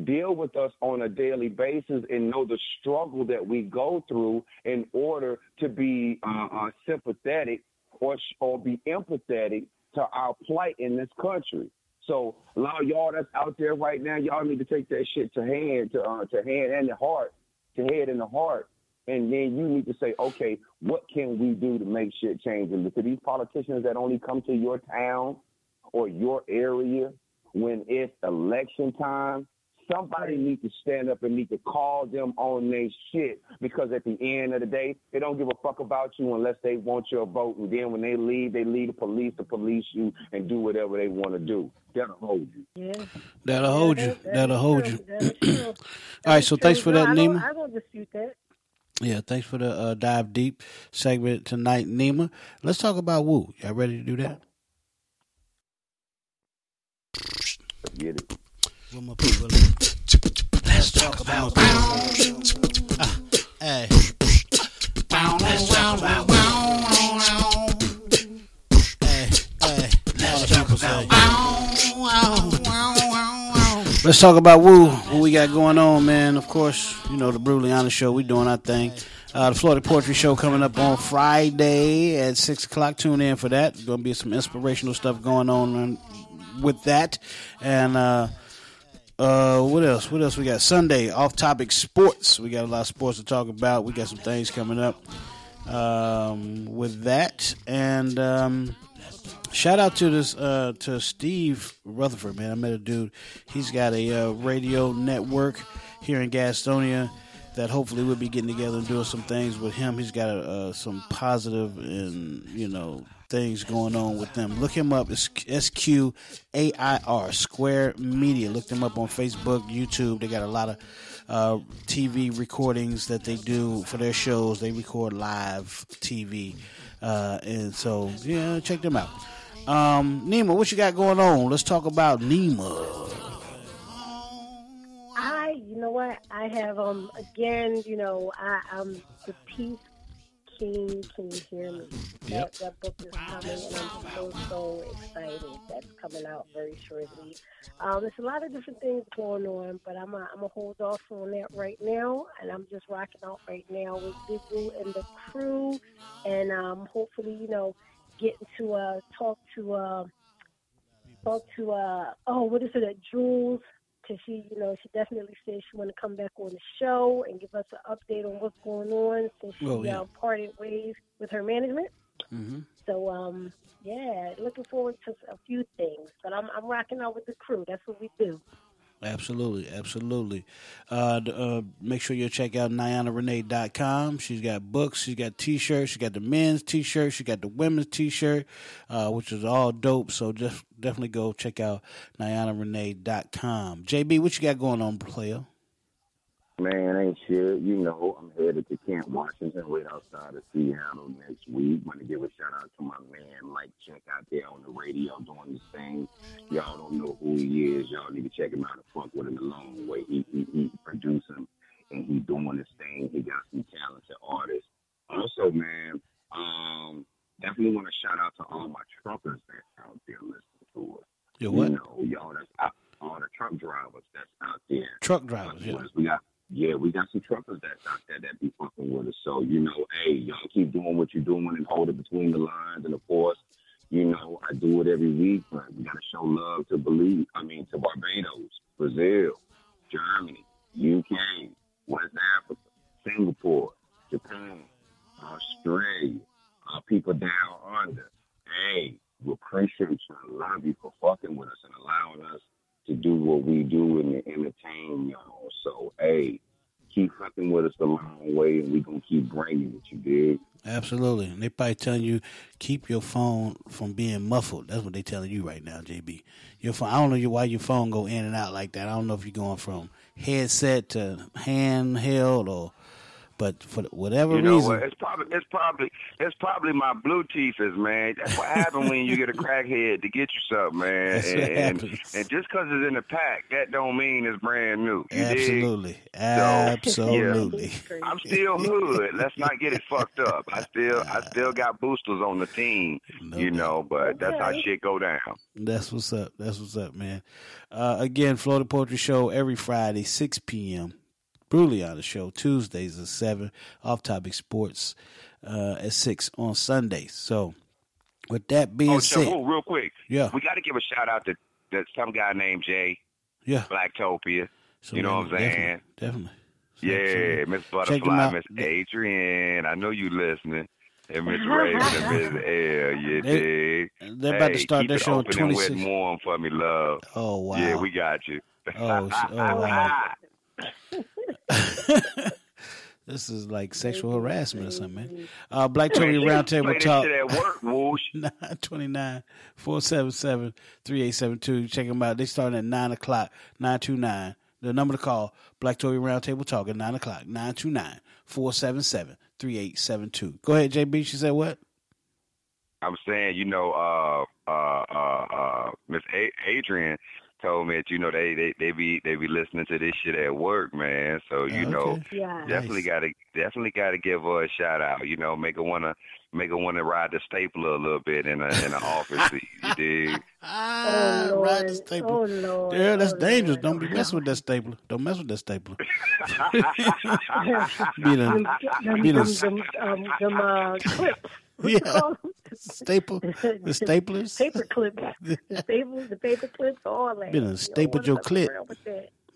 deal with us on a daily basis and know the struggle that we go through in order to be uh, uh, sympathetic or or be empathetic to our plight in this country. So a lot of y'all that's out there right now, y'all need to take that shit to hand, to uh, to hand and the heart, to head and the heart, and then you need to say, okay, what can we do to make shit change? And to these politicians that only come to your town or your area when it's election time, somebody needs to stand up and need to call them on their shit because at the end of the day, they don't give a fuck about you unless they want your vote. And then when they leave, they leave the police to police you and do whatever they want to do. That'll hold you. Yeah. That'll hold you. That'll hold you. That is true. All right, so thanks for No, that, I don't- Nima. I don't dispute that. Yeah, thanks for the uh, dive deep segment tonight, Nima. Let's talk about Woo. Y'all ready to do that? Get it. Where my people Let's talk about Ah, Hey. Let's talk about. Let's talk about Let's talk about Woo. What we got going on, man. Of course, you know the Brutally Honest Show. We doing our thing. Uh, the Florida Poetry Show coming up on Friday at six o'clock. Tune in for that. Going to be some inspirational stuff going on um, with that. And uh, uh, what else? What else we got? Sunday off topic sports. We got a lot of sports to talk about. We got some things coming up um, with that. And um, shout out to this uh, to Steve Rutherford, man. I met a dude. He's got a uh, radio network here in Gastonia that hopefully we'll be getting together and doing some things with him. He's got uh, some positive and you know things going on with them. Look him up. It's S Q A I R Square Media. Look them up on Facebook, YouTube. They got a lot of uh, TV recordings that they do for their shows. They record live TV, uh, and so yeah, check them out. Um, Nima, what you got going on? Let's talk about Nima. I, you know what? I have um again, you know, I am the peace king. Can you hear me? Yep. That, that book is coming, and I'm so so excited. That's coming out very shortly. Um, there's a lot of different things going on, but I'm a, I'm gonna hold off on that right now, and I'm just rocking out right now with Big Woo and the crew, and um, hopefully, you know, getting to uh talk to uh talk to uh oh what is it uh, Jules because she you know she definitely said she want to come back on the show and give us an update on what's going on since she Oh, yeah. uh, parted ways with her management. Mm-hmm. So um yeah, looking forward to a few things, but I'm I'm rocking out with the crew. That's what we do. Absolutely, absolutely. Uh, uh, make sure you check out NianaRenee.com. She's got books, she's got t-shirts, she got the men's t-shirt, she got the women's t-shirt, uh, which is all dope. So just definitely go check out NianaRenee.com. JB, what you got going on, player? Man, ain't shit. You know, I'm headed to Camp Washington, right outside of Seattle next week. Want to give a shout out to my man, Mike Check out there on the radio doing his thing. Y'all don't know who he is. Y'all need to check him out and fuck with him a long way. He, he, he producing and he doing his thing. He got some talented artists. Also, man, um, definitely want to shout out to all my truckers that's out there listening to us. Your what? You know, y'all that's out, all the truck drivers that's out there. Truck drivers, yeah. We got yeah, we got some truckers that's out there that be fucking with us. So, you know, hey, y'all keep doing what you're doing and hold it between the lines. And of course, you know, I do it every week, but we gotta show love to believe I mean to Barbados, Brazil, Germany, UK, West Africa, Singapore, Japan, Australia, uh, people down under. Hey, we appreciate you and love you for fucking with us and allowing us to do what we do and to entertain y'all. So, hey, keep fucking with us the long way, and we gonna keep bringing it. You dig? Absolutely. And they probably telling you keep your phone from being muffled. That's what they telling you right now, JB. Your phone. I don't know why your phone go in and out like that. I don't know if you're going from headset to handheld or But for whatever You know reason, what? It's probably it's probably it's probably my blue teeth is man. That's what happens when you get a crackhead to get you something, man. That's what and, and, happens. and just because it's in the pack, that don't mean it's brand new. You dig? absolutely, So, absolutely. yeah. I'm still hood. Let's not get it fucked up. I still I still got boosters on the team, you know, but that's how shit go down. That's what's up. That's what's up, man. Uh, again, Florida Poetry Show every Friday, 6 p.m. Brutally on the show Tuesdays at 7. Off Topic Sports uh, at 6 on Sundays. So, with that being oh, said, oh, real quick. Yeah. We got to give a shout out to, to some guy named Jay. Yeah. Blacktopia. So, you know what I'm definitely, saying? Definitely. Yeah, Miss Butterfly, out. Miss Adrian. I know you listening. And Miss Raven and Miss L, you They- dig? they're about to start their show on open and wet 26. and warm for me, love. Oh, wow. Yeah, we got you. Oh, oh, wow. This is like sexual harassment or something, man. Uh, Black Man, Tony Roundtable Talk. shit at work, whoosh. 929 477 3872. Check them out. They start at 9 o'clock, 929. The number to call, Black Tory Roundtable Talk at 9 o'clock, 929 477 3872. Go ahead, JB. She said what? I'm saying, you know, uh, uh, uh, uh, Miss A- Adrian told me that you know they, they they be they be listening to this shit at work, man. So you know, Yeah. definitely gotta definitely gotta give her a shout out. You know, make her wanna make her wanna ride the stapler a little bit in a in an office seat. You dig? Ah, oh, ride the stapler. Oh, Lord. Yeah, that's Oh, dangerous. Lord. Don't be messing with that stapler. Don't mess with that stapler. be the, be them, the them, um, them, uh, clips. You Yeah. staple, the staplers. Paper clips. The staples, the paper clips, all that. Be done You stapled don't your wanna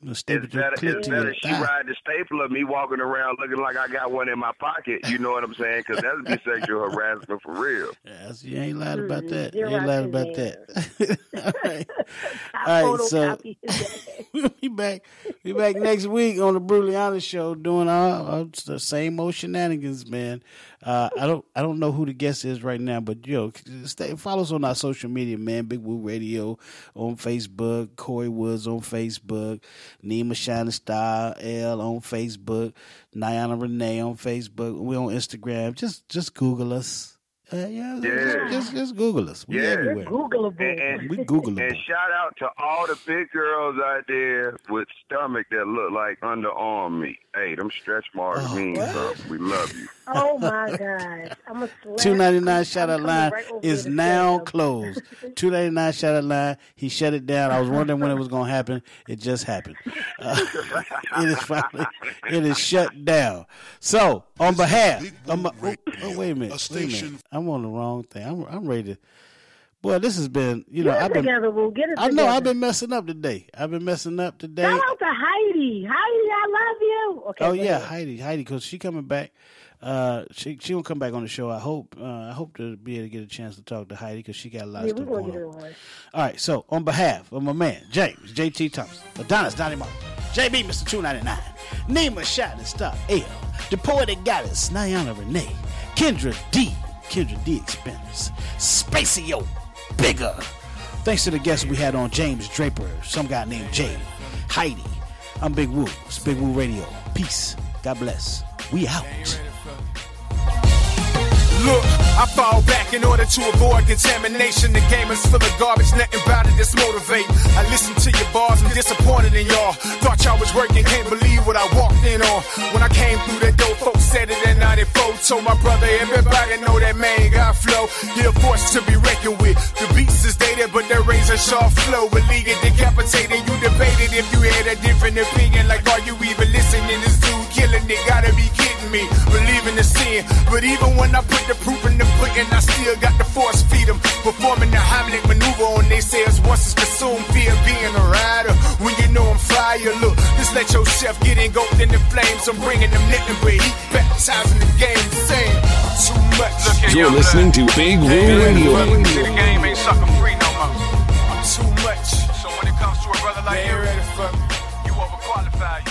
mess clit. around that. The staple It's your better, clip it's to better she thigh. ride the stapler, me walking around looking like I got one in my pocket. You know what I'm saying? Because that'd be sexual harassment for real. Yes, you ain't lied about that. you're You ain't lied right, about that. All right, All right so we'll be back. Be back next week on the Brutally Honest Show doing our, our the same old shenanigans, man. Uh, I don't I don't know who the guest is right now, but yo, stay follow us on our social media, man. Big Woo Radio on Facebook, Corey Woods on Facebook, Nima Shining Star L on Facebook, Niana Renee on Facebook. We on Instagram. Just just Google us. Uh, yeah, Yeah. Just, just Google us. We Yeah. everywhere. Googleable. And, and, We Googleable. And shout out to all the big girls out there with stomach that look like underarm meat. Hey, them stretch marks Oh, mean something. We love you. Oh my God! I'm a slap. Two ninety nine shout out I'm line right is now tell closed. Two ninety nine shout out line. He shut it down. I was wondering when it was going to happen. It just happened. Uh, it is finally. It is shut down. So on behalf, of my, oh, oh, wait a minute, wait a minute. I'm on the wrong thing. I'm I'm ready to. Boy, this has been. You know, Get it I've been. together, Will. Get it I know. I've been messing up today. I've been messing up today. Shout out to Heidi. Heidi, I love you. Okay. Oh yeah, ahead. Heidi, Heidi, because she coming back. Uh, she she gonna come back on the show. I hope. Uh, I hope to be able to get a chance to talk to Heidi because she got a lot Yeah, of stuff going on. All right, so on behalf of my man James JT Thompson, Adonis Donnie Martin, JB Mr. Two Ninety Nine, Nima Shining Star L, the poetic goddess Niana Renee, Kendra D, Kendra D Expense, Spacio Bigger. Thanks to the guests we had on James Draper, some guy named Jay, Heidi. I'm Big Woo. It's Big Woo Radio. Peace. God bless. We out. Look, I fall back in order to avoid contamination. The game is full of garbage, nothing about it that's motivate. I listen to your bars, I'm disappointed in y'all. Thought y'all was working, can't believe what I walked in on. When I came through that door, folks said it in 94. Told my brother, everybody know that man got flow. He a force to be reckoned with. The beats is dated, but that razor sharp flow. It decapitated. You debated if you had a different opinion. Like, are you even listening? This dude killing it, gotta be kidding me. Believing the sin, but even when I put the proof in the pudding, I still got the force feed them. Performing the Heimlich maneuver on they says once it's consumed, fear being a rider. When you know I'm fire, look, just let your chef get engulfed in the flames. I'm bringing them nothing but heat, baptizing the game, saying too much. You're listening to Big Woo Radio. See, the game ain't sucker free no more. I'm too much. So when it comes to a brother like you, ready for. You overqualified,